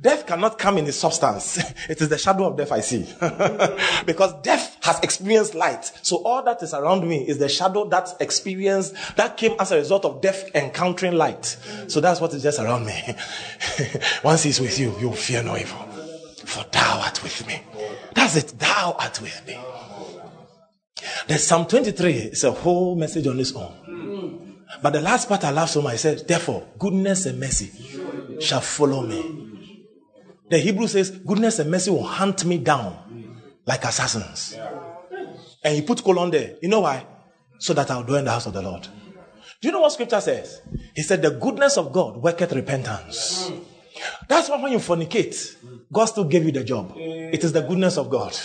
Speaker 3: Death cannot come in its substance. [laughs] It is the shadow of death I see. [laughs] because death has experienced light. So all that is around me is the shadow that's experienced, that came as a result of death encountering light. So that's what is just around me. [laughs] Once he's with you, you'll fear no evil. For thou art with me. That's it. Thou art with me. The Psalm 23 is a whole message on its own. But the last part I love so much, I said, therefore, goodness and mercy shall follow me. The Hebrew says, goodness and mercy will hunt me down like assassins. And he put colon there. You know why? So that I'll dwell in the house of the Lord. Do you know what scripture says? He said, the goodness of God worketh repentance. That's why when you fornicate, God still gave you the job. It is the goodness of God.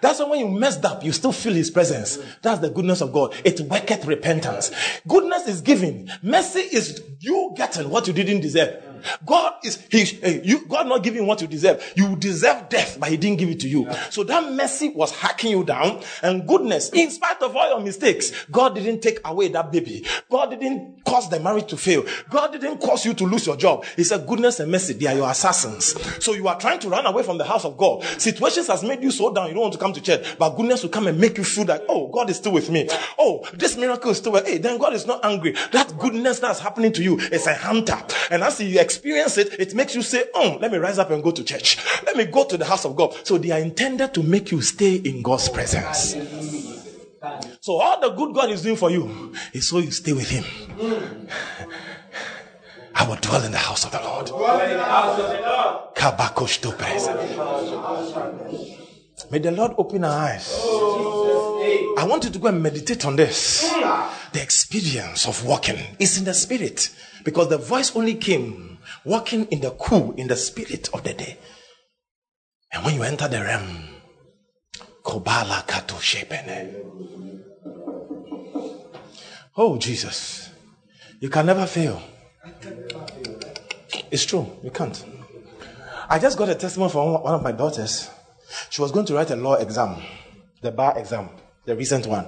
Speaker 3: That's why when you messed up, you still feel His presence. That's the goodness of God. It worketh repentance. Goodness is giving. Mercy is you getting what you didn't deserve. God is he, eh, you, God not giving what you deserve. You deserve death, but He didn't give it to you. So that mercy was hacking you down, and goodness, in spite of all your mistakes, God didn't take away that baby. God didn't cause the marriage to fail. God didn't cause you to lose your job. He said, goodness and mercy, they are your assassins. So you are trying to run away from the house of God. Situations has made you so down, you don't want to come to church, but goodness will come and make you feel that, oh, God is still with me. Oh, this miracle is still with, hey, then God is not angry. That goodness that's happening to you is a hunter. And as you experience it, it makes you say, oh, let me rise up and go to church. Let me go to the house of God. So they are intended to make you stay in God's presence. So all the good God is doing for you is so you stay with Him. I will dwell in the house of the Lord. May the Lord open our eyes. I want you to go and meditate on this. The experience of walking is in the spirit because the voice only came walking in the cool, in the spirit of the day. And when you enter the realm, Kobala Kato Shepene. Oh, Jesus. You can never fail. It's true. You can't. I just got a testimony from one of my daughters. She was going to write a law exam, the bar exam, the recent one.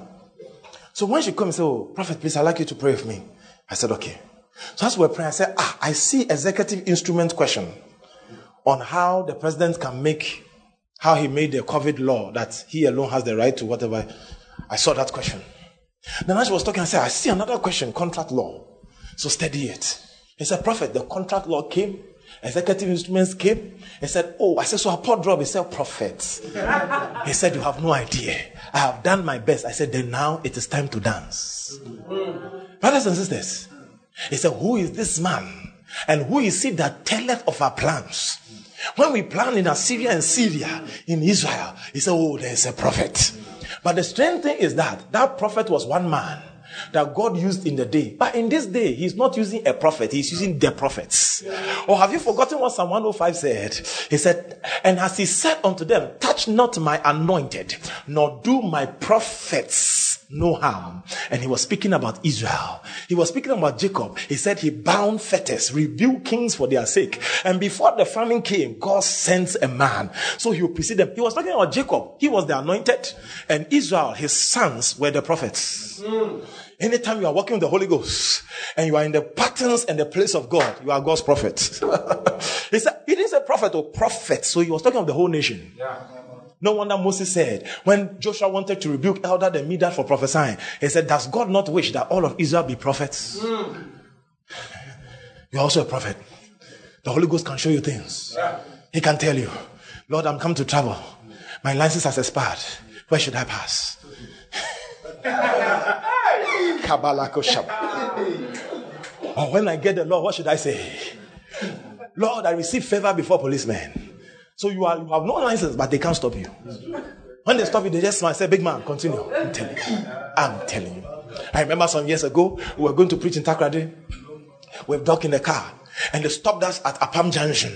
Speaker 3: So when she comes and said, Oh, Prophet, please, I'd like you to pray with me. I said, okay. So that's we we're I said, ah, I see executive instrument question on how the president can make, how he made the COVID law that he alone has the right to whatever. I saw that question. Then as she was talking, I said, I see another question, contract law. So study it. He said, Prophet, the contract law came, executive instruments came. He said, Oh, I said, so I poured drop. He said, Prophet. he said, You have no idea. I have done my best. I said, Then now it is time to dance. Brothers and sisters, he said, Who is this man? And who is he that telleth of our plans? When we plan in Assyria and Syria, in Israel, he said, Oh, there's a prophet. But the strange thing is that that prophet was one man that God used in the day. But in this day, He's not using a prophet, He's using the prophets. Or have you forgotten what Psalm 105 said? He said, And as He said unto them, Touch not my anointed, nor do my prophets no harm. And He was speaking about Israel. He was speaking about Jacob. He said He bound fetters, rebuked kings for their sake. And before the famine came, God sends a man. So He will precede them. He was talking about Jacob. He was the anointed. And Israel, his sons, were the prophets. Mm. Anytime you are working with the Holy Ghost and you are in the patterns and the place of God, you are God's prophet. [laughs] he said, he didn't say prophet or prophet, so he was talking of the whole nation. Yeah. No wonder Moses said, when Joshua wanted to rebuke Eldad and Medad for prophesying, he said, Does God not wish that all of Israel be prophets? Mm. You're also a prophet. The Holy Ghost can show you things. Yeah. He can tell you, Lord, I'm come to travel. My license has expired. Where should I pass? [laughs] Or when I get the law, what should I say? Lord, I receive favor before policemen. So you, are, you have no license, but they can't stop you. When they stop you, they just smile, say, Big man, continue. I'm telling you. I'm telling you. I remember some years ago, we were going to preach in Takoradi. We were docked in the car, and they stopped us at Apam Junction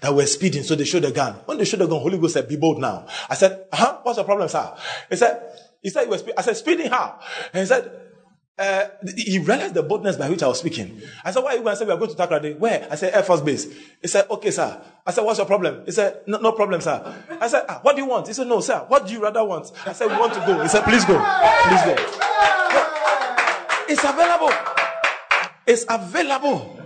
Speaker 3: that we were speeding, so they showed the gun. When they showed the gun, Holy Ghost said, Be bold now. I said, Huh? What's the problem, sir? He said, he said, he was, I said, speeding how? And he said, uh, he realized the boldness by which I was speaking. I said, why are you going to say we are going to Takoradi? Where? I said, Air Force Base. He said, okay, sir. I said, what's your problem? He said, no, no problem, sir. I said, ah, what do you want? He said, no, sir. What do you rather want? I said, we want to go. He said, please go. Please go. It's available. It's available.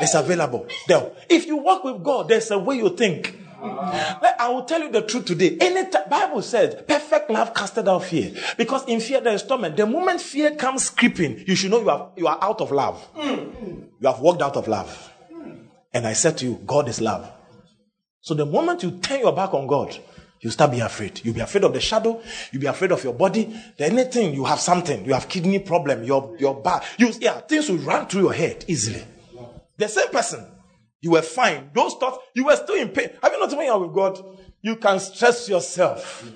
Speaker 3: It's available. There. If you walk with God, there's a way you think. I will tell you the truth today. Any t- Bible says perfect love casted out fear. Because in fear there is torment. The moment fear comes creeping, you should know you are, you are out of love. You have walked out of love. And I said to you, God is love. So the moment you turn your back on God, you start being afraid. You'll be afraid of the shadow. You'll be afraid of your body. Anything, you have something. You have kidney problem. Your, your back. You, yeah, things will run through your head easily. The same person you were fine. Those thoughts, you were still in pain. Have you not when you are with God, you can stress yourself.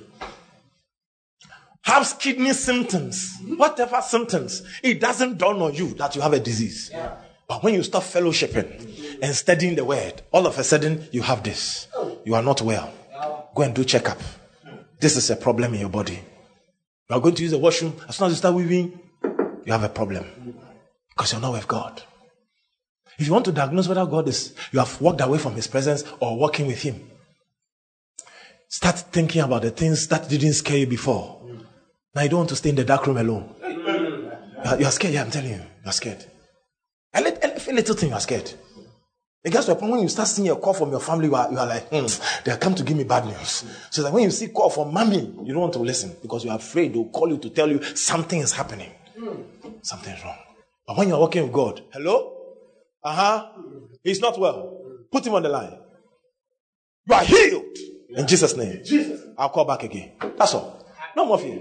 Speaker 3: Have kidney symptoms, whatever symptoms, it doesn't dawn on you that you have a disease. Yeah. But when you start fellowshipping and studying the word, all of a sudden you have this. You are not well. Go and do checkup. This is a problem in your body. You are going to use the washroom. As soon as you start weaving, you have a problem because you're not with God. If you want to diagnose whether God is, you have walked away from His presence or walking with Him, start thinking about the things that didn't scare you before. Now you don't want to stay in the dark room alone. You are, scared. Yeah, I'm telling you, you are scared. A little, a little thing, you are scared. A point when you start seeing a call from your family, you are, you are like, hmm, they are come to give me bad news. So that when you see call from mommy, you don't want to listen because you are afraid they'll call you to tell you something is happening. Something's wrong. But when you're walking with God, hello? Uh huh. He's not well. Put him on the line. You are healed in Jesus' name. Jesus. I'll call back again. That's all. No more fear.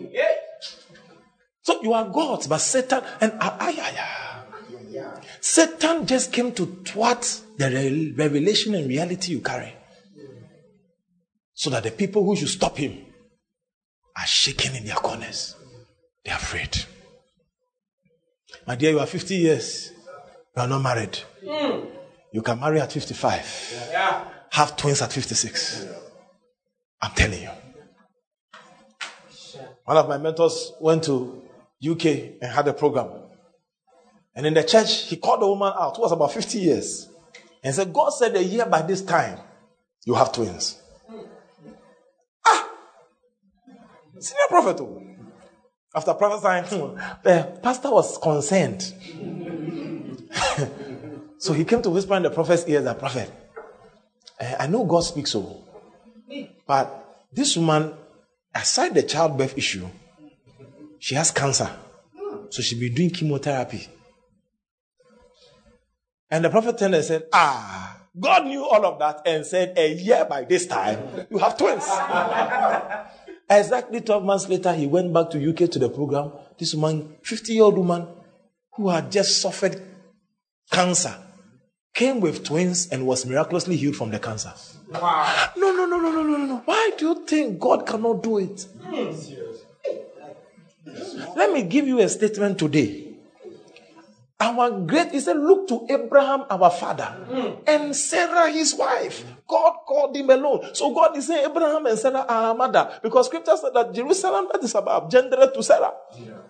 Speaker 3: So you are God's, but Satan and ah, Satan just came to thwart the revelation and reality you carry. So that the people who should stop him are shaking in their corners. They're afraid. My dear, you are 50 years. You are not married. Mm. You can marry at 55. Yeah. Have twins at 56. Yeah. I'm telling you. One of my mentors went to UK and had a program. And in the church, he called the woman out, who was about 50 years, and said, God said a year by this time, you have twins. Ah! Senior prophet. Oh. After prophesying, the pastor was concerned. [laughs] so he came to whisper in the prophet's ear that prophet, eh, I know God speaks so, but this woman, aside the childbirth issue, she has cancer. So she'll be doing chemotherapy. And the prophet turned and said, Ah, God knew all of that and said, A year by this time, you have twins. [laughs] exactly 12 months later, he went back to UK to the program. This woman, 50 year old woman, who had just suffered cancer, came with twins and was miraculously healed from the cancer. Wow. No, no, no, no, no, no, no. Why do you think God cannot do it? Let me give you a statement today. Our great, he said, look to Abraham, our father, mm. and Sarah, his wife. God called him alone. So God is saying, Abraham and Sarah are our mother. Because scripture said that Jerusalem, that is about gender to Sarah. Yeah.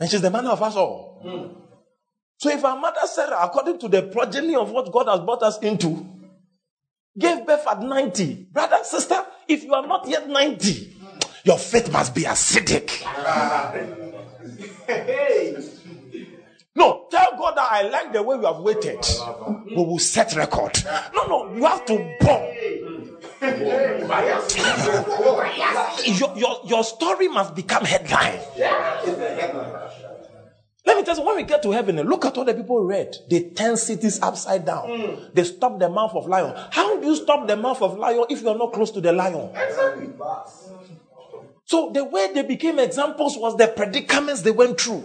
Speaker 3: And she's the mother of us all. Mm. So if our mother Sarah, according to the progeny of what God has brought us into, gave birth at 90, brother, sister, if you are not yet 90, your faith must be acidic. No, tell God that I like the way you have waited. We will set record. No, no, you have to bomb. your, your, your story must become headline. Let me tell you, when we get to heaven, look at what the people read. They turn cities upside down. Mm. They stop the mouth of lion. How do you stop the mouth of lion if you are not close to the lion? Exactly. So the way they became examples was the predicaments they went through.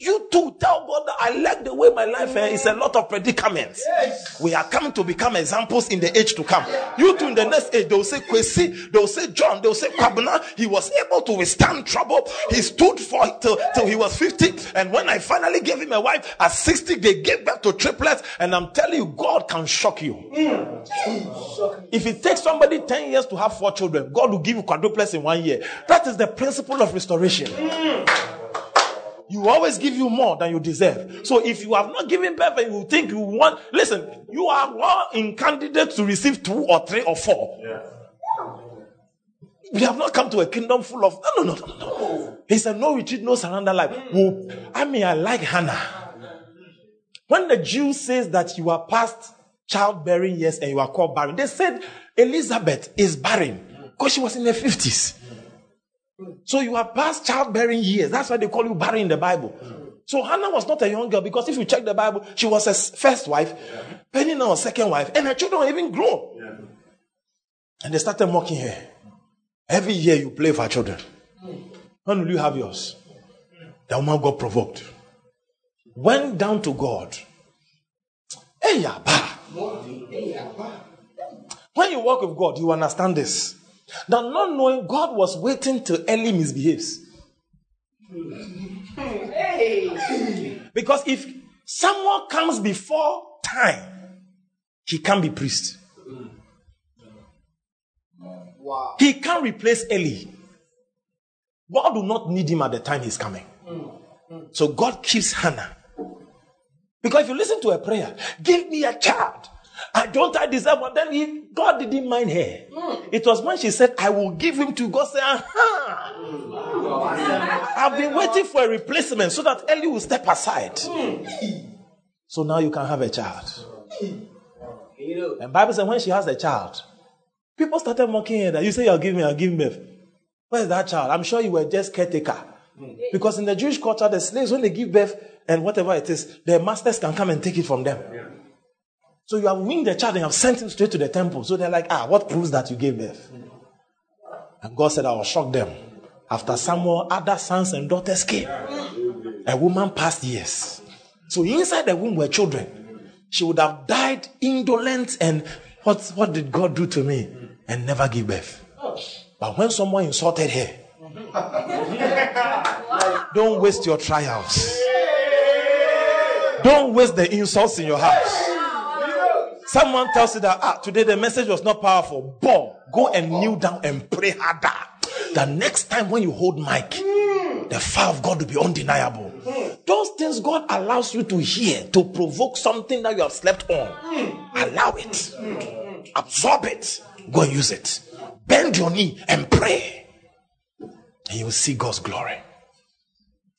Speaker 3: You too tell God that I like the way my life eh, is a lot of predicaments. Yes. We are coming to become examples in the age to come. You too in the next age, they'll say Kwesi, they'll say John, they'll say Kwabena. He was able to withstand trouble. He stood for it till, till he was 50. And when I finally gave him a wife at 60, they gave birth to triplets. And I'm telling you, God can shock you. Mm. If it takes somebody 10 years to have four children, God will give you quadruplets in one year. That is the principle of restoration. Mm you always give you more than you deserve. So if you have not given birth you think you want, listen, you are one in candidate to receive two or three or four. Yeah. We have not come to a kingdom full of no, no, no, no, no. He said, no retreat, no surrender life. Well, I mean, I like Hannah. When the Jew says that you are past childbearing years and you are called barren, they said Elizabeth is barren because she was in her fifties. So you are past childbearing years. That's why they call you barren in the Bible. So Hannah was not a young girl because if you check the Bible, she was a first wife, Peninnah was second wife, and her children even grown. And they started mocking her. Every year you play for children. When will you have yours? The woman got provoked. Went down to God. When you walk with God, you understand this. That not knowing God was waiting till Eli misbehaves. Because if someone comes before time, he can't be priest. Wow. He can't replace Eli. God will not need him at the time he's coming. Mm. So God keeps Hannah. Because if you listen to a prayer, give me a child. I don't I deserve one. Then he, God didn't mind her. Mm. It was when she said, I will give him to God. Say, aha. Mm. I've been waiting for a replacement so that Eli will step aside. Mm. So now you can have a child. And Bible says when she has a child, people started mocking her that you say you'll give me, I'll give birth. Where's that child? I'm sure you were just caretaker. Because in the Jewish culture, the slaves, when they give birth and whatever it is, their masters can come and take it from them. Yeah. So you have weaned the child and you have sent him straight to the temple. So they're like, ah, what proves that you gave birth? And God said, I will shock them. After Samuel, other sons and daughters came. A woman passed years. So inside the womb were children. She would have died indolent and what, what did God do to me? And never give birth. But when someone insulted her, [laughs] don't waste your trials. Don't waste the insults in your house. Someone tells you that ah, today the message was not powerful. Boom, go and kneel down and pray harder. The next time when you hold mic, the fire of God will be undeniable. Those things God allows you to hear to provoke something that you have slept on. Allow it. Absorb it. Go and use it. Bend your knee and pray. And you will see God's glory.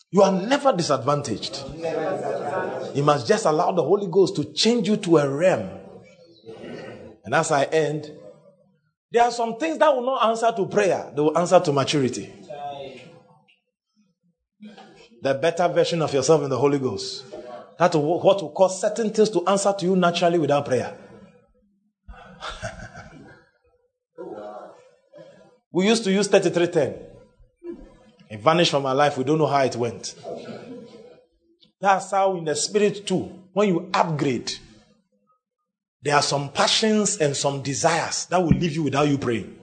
Speaker 3: You are never disadvantaged. You must just allow the Holy Ghost to change you to a realm. And as I end, there are some things that will not answer to prayer, they will answer to maturity. The better version of yourself in the Holy Ghost. That's what will cause certain things to answer to you naturally without prayer. [laughs] we used to use 3310. It vanished from our life. We don't know how it went. That's how, in the spirit, too, when you upgrade, there are some passions and some desires that will leave you without you praying.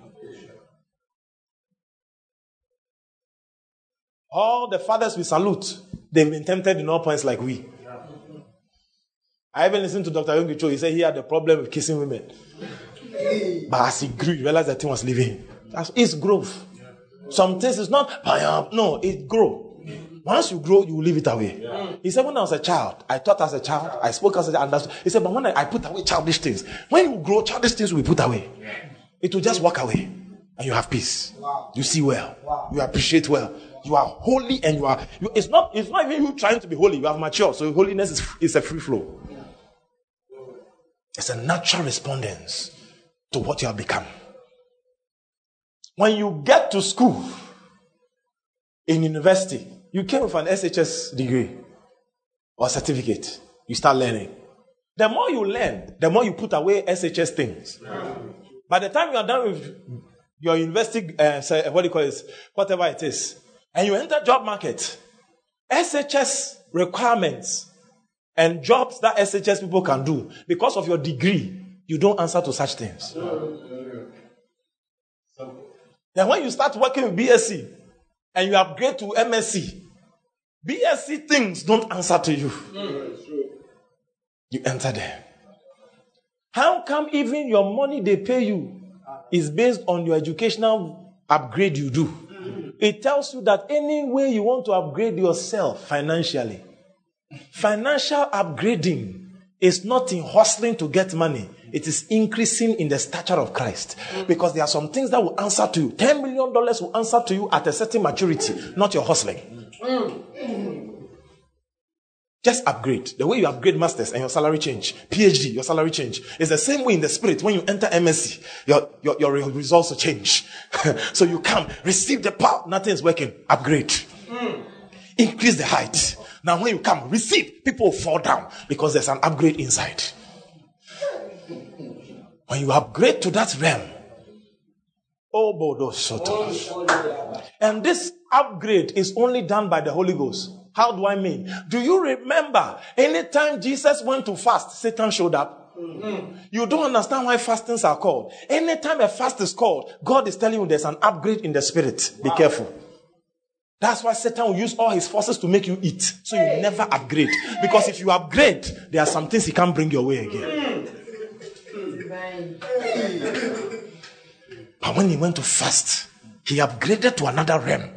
Speaker 3: All the fathers we salute, they've been tempted in all points like we. I even listened to Dr. Yonggi Cho. He said he had a problem with kissing women. But as he grew, he realized that thing was leaving. That's, it's growth. Some things is not, uh, no, it grow. Once you grow, you will leave it away. Yeah. He said, when I was a child, I thought as a child, I spoke as a child, understood. He said, but when I, I put away childish things, when you grow, childish things will be put away. Yeah. It will just walk away. And you have peace. Wow. You see well. Wow. You appreciate well. You are holy and you are, you, it's not, it's not even you trying to be holy. You have matured. So holiness is, is a free flow. It's a natural respondence to what you have become. When you get to school, in university, you came with an SHS degree or certificate, you start learning. The more you learn, the more you put away SHS things. By the time you are done with your university, uh, what do you call it, whatever it is, and you enter job market, SHS requirements and jobs that SHS people can do because of your degree, you don't answer to such things. Then when you start working with BSc and you upgrade to MSc, BSc things don't answer to you. You enter there. How come even your money they pay you is based on your educational upgrade you do? It tells you that any way you want to upgrade yourself financially, financial upgrading is not in hustling to get money. It is increasing in the stature of Christ. Because there are some things that will answer to you. $10 million will answer to you at a certain maturity, not your hustling. Just upgrade. The way you upgrade masters and your salary change, PhD, your salary change. is the same way in the spirit. When you enter MSc, your, your, your results will change. [laughs] so you come, receive the power. Nothing is working. Upgrade. Increase the height. Now when you come, receive. People fall down because there's an upgrade inside. When you upgrade to that realm, oh, And this upgrade is only done by the Holy Ghost. How do I mean? Do you remember anytime Jesus went to fast, Satan showed up? Mm-hmm. You don't understand why fastings are called. Anytime a fast is called, God is telling you there's an upgrade in the spirit. Be careful. That's why Satan will use all his forces to make you eat. So you never upgrade. Because if you upgrade, there are some things he can't bring your way again. But when he went to fast, he upgraded to another realm.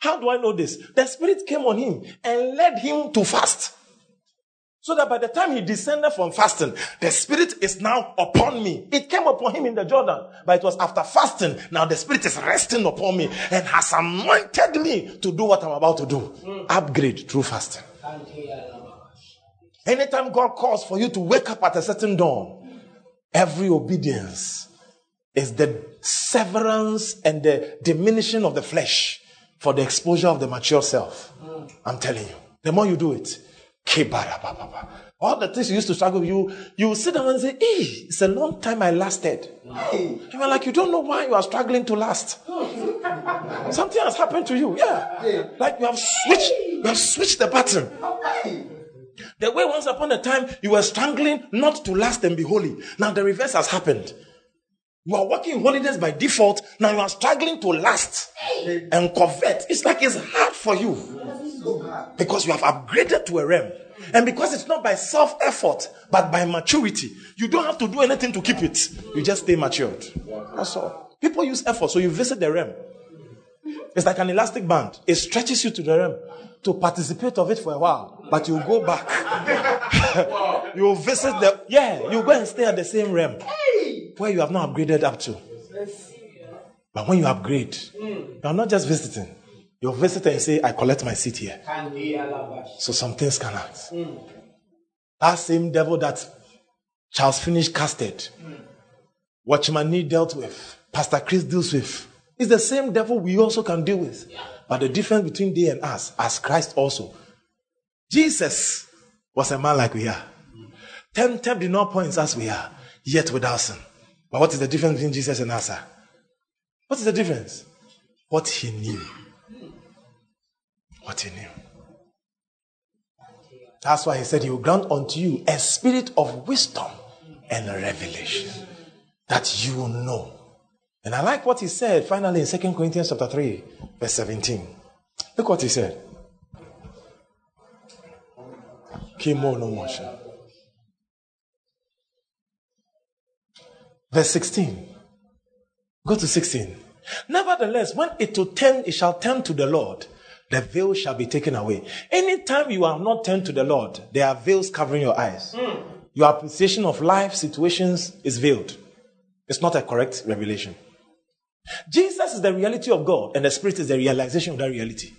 Speaker 3: How do I know this? The Spirit came on him and led him to fast. So that by the time he descended from fasting, the Spirit is now upon me. It came upon him in the Jordan, but it was after fasting. Now the Spirit is resting upon me and has anointed me to do what I'm about to do. Mm. Upgrade through fasting. Anytime God calls for you to wake up at a certain dawn, Every obedience is the severance and the diminishing of the flesh for the exposure of the mature self. I'm telling you. The more you do it, all the things you used to struggle with, you, you sit down and say, hey, it's a long time I lasted. You are like, you don't know why you are struggling to last. [laughs] Something has happened to you. Yeah. Like you have switched, you have switched the button. The way once upon a time you were struggling not to last and be holy. Now the reverse has happened. You are working holiness by default. Now you are struggling to last and covet. It's like it's hard for you because you have upgraded to a realm. And because it's not by self effort, but by maturity, you don't have to do anything to keep it. You just stay matured. That's all. People use effort, so you visit the realm. It's like an elastic band. It stretches you to the realm to participate of it for a while, but you go back. [laughs] you visit the yeah, you go and stay at the same realm where you have not upgraded up to. But when you upgrade, you are not just visiting, You visit and say, I collect my seat here. So some things can act. That same devil that Charles Finney casted, Watchman Nee dealt with, Pastor Chris deals with, is the same devil we also can deal with. But the difference between they and us, as Christ also, Jesus was a man like we are. Tempted did not point as we are, yet without sin. But what is the difference between Jesus and us? What is the difference? What he knew. What he knew. That's why he said he will grant unto you a spirit of wisdom and revelation that you will know. And I like what he said finally in 2 Corinthians chapter 3, verse 17. Look what he said. Verse 16. Go to 16. Nevertheless, when it to turn, it shall turn to the Lord, the veil shall be taken away. Anytime you are not turned to the Lord, there are veils covering your eyes. Mm. Your appreciation of life situations is veiled. It's not a correct revelation. Jesus is the reality of God, and the Spirit is the realization of that reality.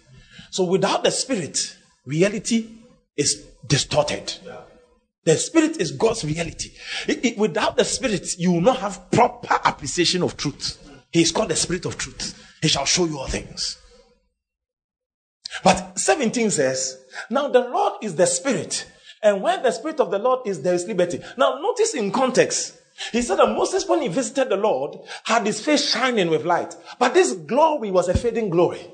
Speaker 3: So without the Spirit, reality is distorted. The Spirit is God's reality. It, it, without the Spirit, you will not have proper appreciation of truth. He is called the Spirit of truth. He shall show you all things. But 17 says, Now the Lord is the Spirit, and where the Spirit of the Lord is, there is liberty. Now notice in context, he said that Moses, when he visited the Lord, had his face shining with light. But this glory was a fading glory.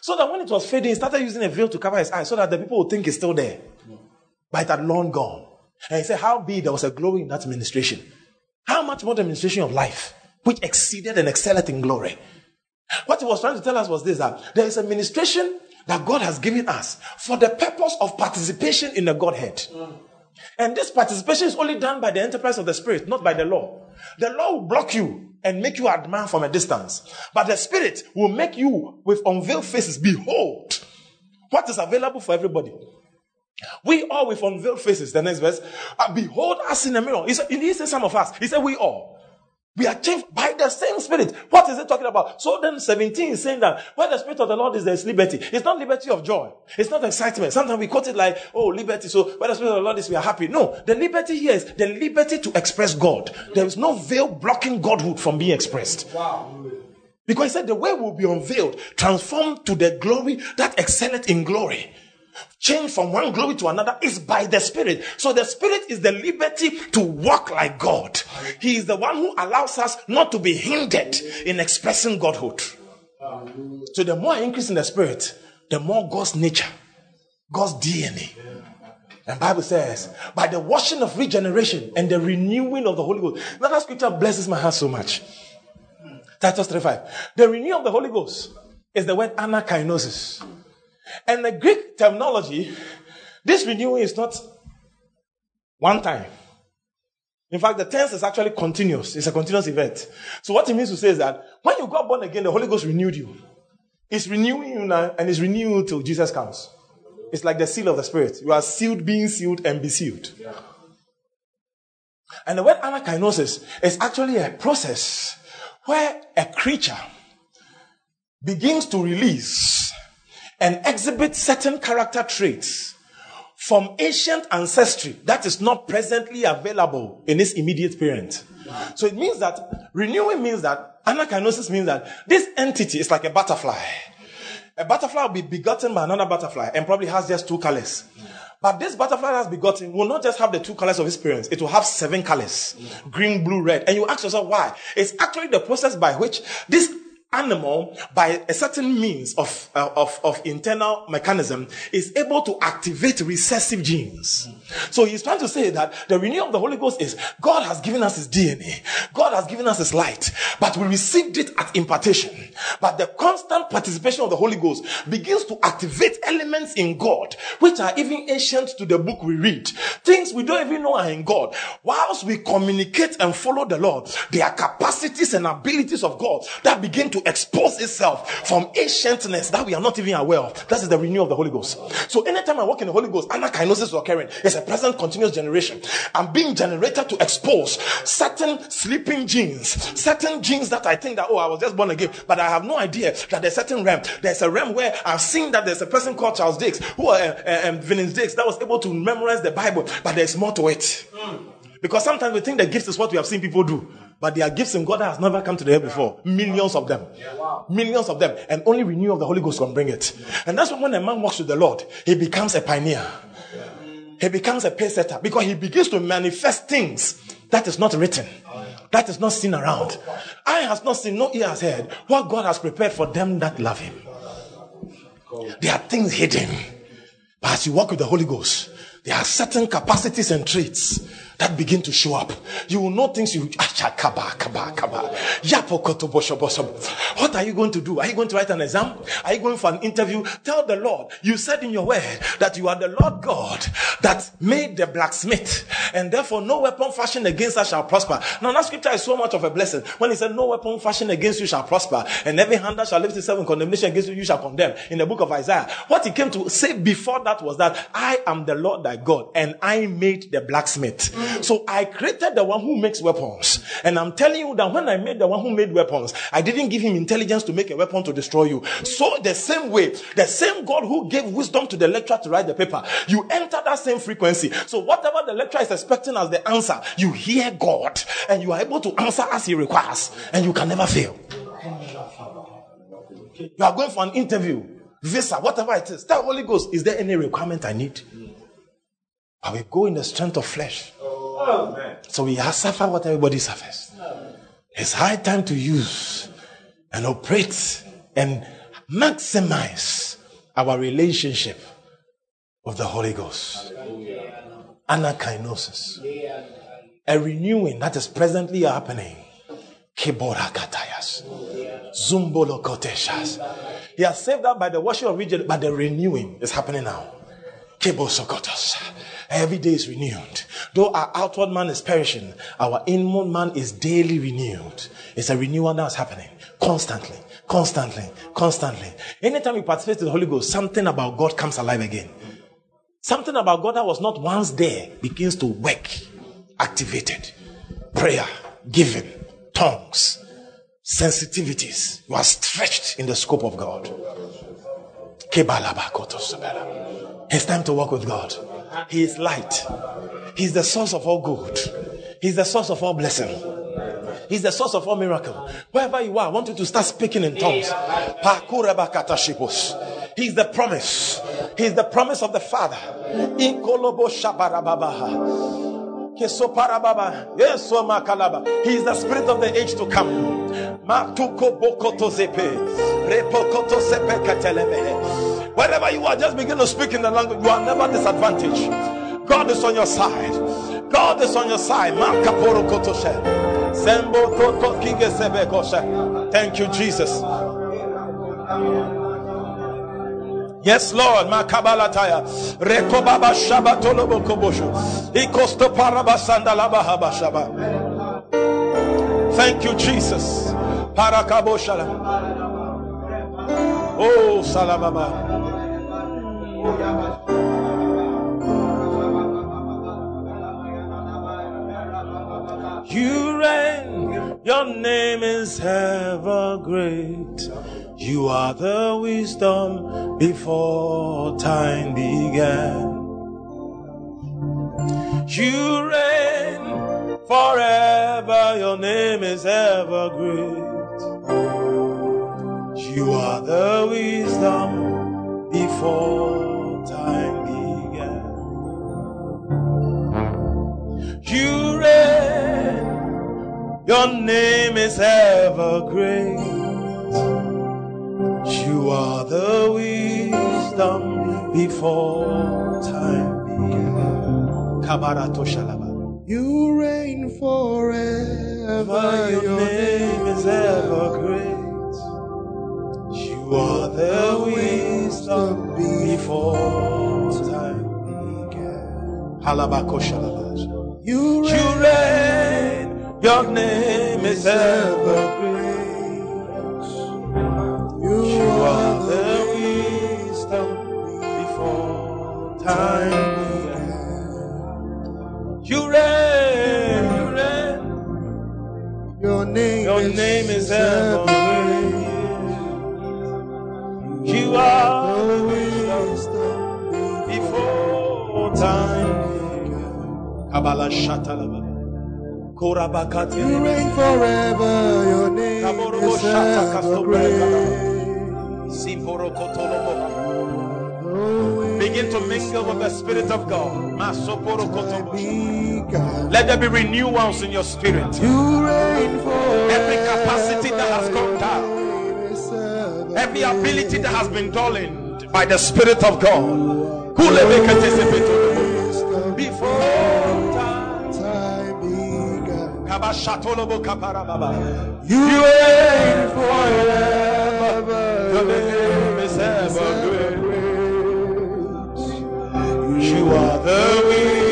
Speaker 3: So that when it was fading, he started using a veil to cover his eyes so that the people would think he's still there. But it had long gone. And he said, How big there was a glory in that administration. How much more the administration of life, which exceeded and excelled in glory. What he was trying to tell us was this that there is a ministration that God has given us for the purpose of participation in the Godhead. Mm. And this participation is only done by the enterprise of the Spirit, not by the law. The law will block you and make you admire from a distance. But the Spirit will make you, with unveiled faces, behold what is available for everybody. We all with unveiled faces, the next verse, uh, behold us in the mirror. He said, he said some of us. He said, we all. We are changed by the same spirit. What is it talking about? So then 17 is saying that where the spirit of the Lord is, there's liberty. It's not liberty of joy. It's not excitement. Sometimes we quote it like, oh, liberty. So where the spirit of the Lord is, we are happy. No, the liberty here is the liberty to express God. There is no veil blocking Godhood from being expressed. Wow. Because he said the way will be unveiled, transformed to the glory that excelleth in glory change from one glory to another is by the Spirit. So the Spirit is the liberty to walk like God. He is the one who allows us not to be hindered in expressing Godhood. So the more I increase in the Spirit, the more God's nature, God's DNA. And Bible says, by the washing of regeneration and the renewing of the Holy Ghost. Now That scripture blesses my heart so much. Titus 3.5. The renewing of the Holy Ghost is the word anakainosis. And the Greek terminology, this renewing is not one time. In fact, the tense is actually continuous. It's a continuous event. So what it means to say is that when you got born again, the Holy Ghost renewed you. It's renewing you now and it's renewing till Jesus comes. It's like the seal of the Spirit. You are sealed, being sealed, and be sealed. Yeah. And the word anakainosis is actually a process where a creature begins to release and exhibit certain character traits from ancient ancestry that is not presently available in its immediate parent. So it means that renewing means that anakainosis means that this entity is like a butterfly. A butterfly will be begotten by another butterfly and probably has just two colors. But this butterfly that's begotten will not just have the two colors of its parents, it will have seven colors green, blue, red. And you ask yourself why? It's actually the process by which this animal, by a certain means of, uh, of, of internal mechanism, is able to activate recessive genes. So he's trying to say that the renewal of the Holy Ghost is God has given us his DNA. God has given us his light, but we received it at impartation. But the constant participation of the Holy Ghost begins to activate elements in God, which are even ancient to the book we read. Things we don't even know are in God. Whilst we communicate and follow the Lord, there are capacities and abilities of God that begin to to expose itself from ancientness that we are not even aware of. That is the renewal of the Holy Ghost. So anytime I walk in the Holy Ghost, anakainosis is occurring. It's a present continuous generation. I'm being generated to expose certain sleeping genes, certain genes that I think that, oh, I was just born again, but I have no idea that there's certain realm. There's a realm where I've seen that there's a person called Charles Dix, who, uh, uh, um, Dix, that was able to memorize the Bible, but there's more to it. Because sometimes we think the gifts is what we have seen people do. But there are gifts in God that has never come to the earth before. Millions of them. Millions of them. And only renewal of the Holy Ghost can bring it. And that's why when a man walks with the Lord, he becomes a pioneer. He becomes a pace setter because he begins to manifest things that is not written. That is not seen around. Eye has not seen, no ear has heard what God has prepared for them that love him. There are things hidden. But as you walk with the Holy Ghost, there are certain capacities and traits that begin to show up. You will know things you ah, what are you going to do? Are you going to write an exam? Are you going for an interview? Tell the Lord, you said in your word that you are the Lord God that made the blacksmith, and therefore no weapon fashioned against us shall prosper. Now that scripture is so much of a blessing. When he said, No weapon fashioned against you shall prosper, and every hand that shall lift itself in condemnation against you, you shall condemn. In the book of Isaiah, what he came to say before that was that I am the Lord thy God, and I made the blacksmith. So I created the one who makes weapons. And I'm telling you that when I made the one who made weapons, I didn't give him intelligence to make a weapon to destroy you. So the same way, the same God who gave wisdom to the lecturer to write the paper, you enter that same frequency. So whatever the lecturer is expecting as the answer, you hear God and you are able to answer as he requires and you can never fail. You are going for an interview, visa, whatever it is. Tell Holy Ghost, is there any requirement I need? I will go in the strength of flesh. So we have suffered what everybody suffers. It's high time to use and operate and maximize our relationship with the Holy Ghost. Anakainosis. A renewing that is presently happening. Kiborakatayas. Zumbolokoteshas. He has saved us by the washing of region, but the renewing is happening now. Kibosokotos. Every day is renewed. Though our outward man is perishing, our inward man is daily renewed. It's a renewal that's happening constantly, constantly, constantly. Anytime you participate in the Holy Ghost, something about God comes alive again. Something about God that was not once there begins to work, activated. Prayer, giving, tongues, sensitivities. You are stretched in the scope of God. It's time to walk with God. He is light. He's the source of all good. He's the source of all blessing. He's the source of all miracle. Wherever you are, I want you to start speaking in tongues. He's the promise. He's the promise of the Father. He's the spirit of the age to come. Wherever you are, just begin to speak in the language. You are never disadvantaged. God is on your side. God is on your side. Thank you, Jesus. Yes, Lord. Makabalataya. Rekobaba shabatolobo kobosho. Ikosto parabasandalaba habashaba. Thank you, Jesus. Parakaboshala. Oh, Salababa. You reign, your name is ever great. You are the wisdom before time began. You reign forever, your name is ever great. You are the wisdom before time began. You reign, your name is ever great. You are the wisdom before time began.
Speaker 2: You reign forever.
Speaker 3: Your name is ever great were the wisdom before time began.
Speaker 2: You
Speaker 3: reign, your name is ever great. You are the wisdom before time began. You reign,
Speaker 2: your name,
Speaker 3: your name is ever you are the wisdom before time. Kabbalah Shatalaba. Korabakati.
Speaker 2: You reign forever. Your name is
Speaker 3: Shata
Speaker 2: ever great.
Speaker 3: Begin to mingle with the Spirit of God. Masoporo Kotobo.
Speaker 2: Be God.
Speaker 3: Let there be renewals in your spirit.
Speaker 2: You reign forever.
Speaker 3: Every capacity that has come down. Every ability that has been dullened by the Spirit of God. Before time.
Speaker 2: time be God.
Speaker 3: Kabashatolobo kaparababa.
Speaker 2: You reign forever.
Speaker 3: Your name is ever great. You are the wisdom.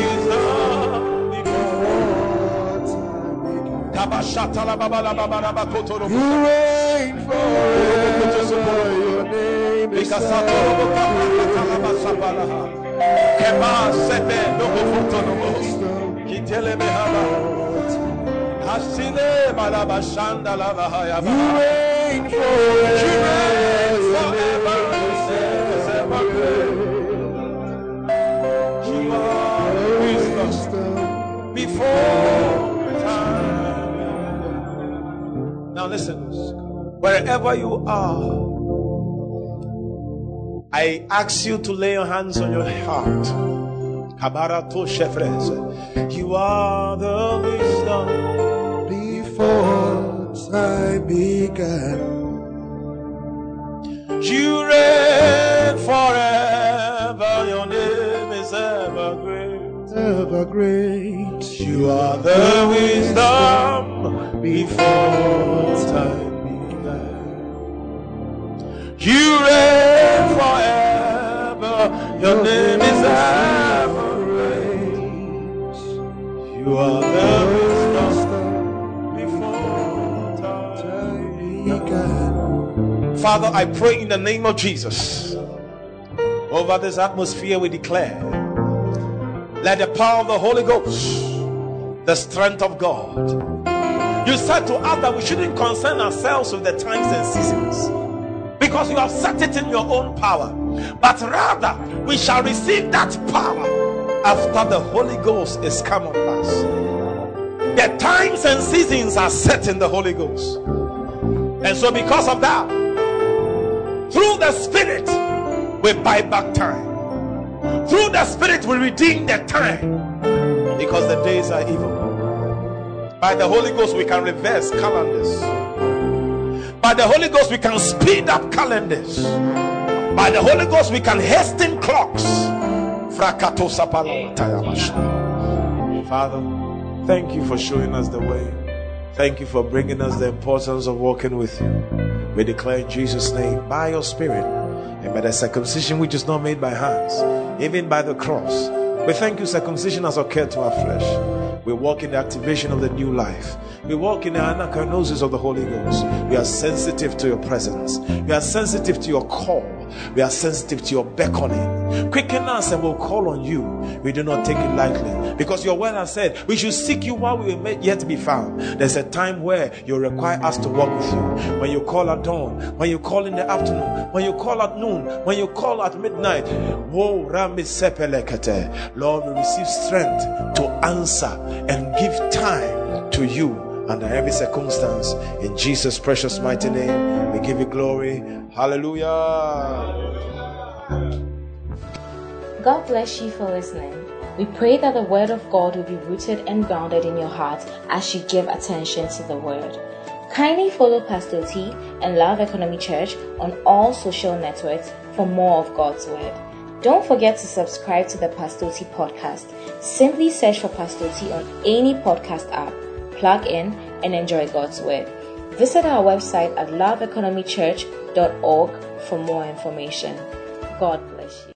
Speaker 2: Reign forever. Your name is
Speaker 3: Ikasatolobo. Kema sebe lobofotonobo. Kitelebehaba. Hasile balabashanda lavahayaba.
Speaker 2: You reign forever. Your name is ever.
Speaker 3: You are wisdom before Now listen, wherever you are, I ask you to lay your hands on your heart. You are the wisdom.
Speaker 2: Before time began.
Speaker 3: You reign forever. Your name is ever great.
Speaker 2: Ever great.
Speaker 3: You are the wisdom before time began. You reign forever. Your name is ever. You are the wisdom before time
Speaker 2: Began.
Speaker 3: Father, I pray in the name of Jesus over this atmosphere we declare let the power of the Holy Ghost, the strength of God. You said to us that we shouldn't concern ourselves with the times and seasons because you have set it in your own power, but rather we shall receive that power after the Holy Ghost is come on us. The times and seasons are set in the Holy Ghost. And so, because of that, through the Spirit, we buy back time. Through the Spirit, we redeem the time because the days are evil. By the Holy Ghost, we can reverse calendars. By the Holy Ghost, we can speed up calendars. By the Holy Ghost, we can hasten clocks. Father, thank you for showing us the way. Thank you for bringing us the importance of walking with you. We declare in Jesus' name, by your Spirit, and by the circumcision which is not made by hands, even by the cross. We thank you, circumcision has occurred to our flesh. We walk in the activation of the new life. We walk in the anakainosis of the Holy Ghost. We are sensitive to your presence. We are sensitive to your call. We are sensitive to your beckoning. Quicken us and we'll call on you. We do not take it lightly because your word has said we should seek you while we may yet be found. There's a time where you require us to walk with you. When you call at dawn, when you call in the afternoon, when you call at noon, when you call at midnight. Lord, we receive strength to answer and give time to you under every circumstance. In Jesus' precious mighty name, we give you glory. Hallelujah.
Speaker 4: God bless you for listening. We pray that the Word of God will be rooted and grounded in your heart as you give attention to the Word. Kindly follow Pastor T and Love Economy Church on all social networks for more of God's Word. Don't forget to subscribe to the Pastor T podcast. Simply search for Pastor T on any podcast app, plug in, and enjoy God's Word. Visit our website at loveeconomychurch.org for more information. God bless you.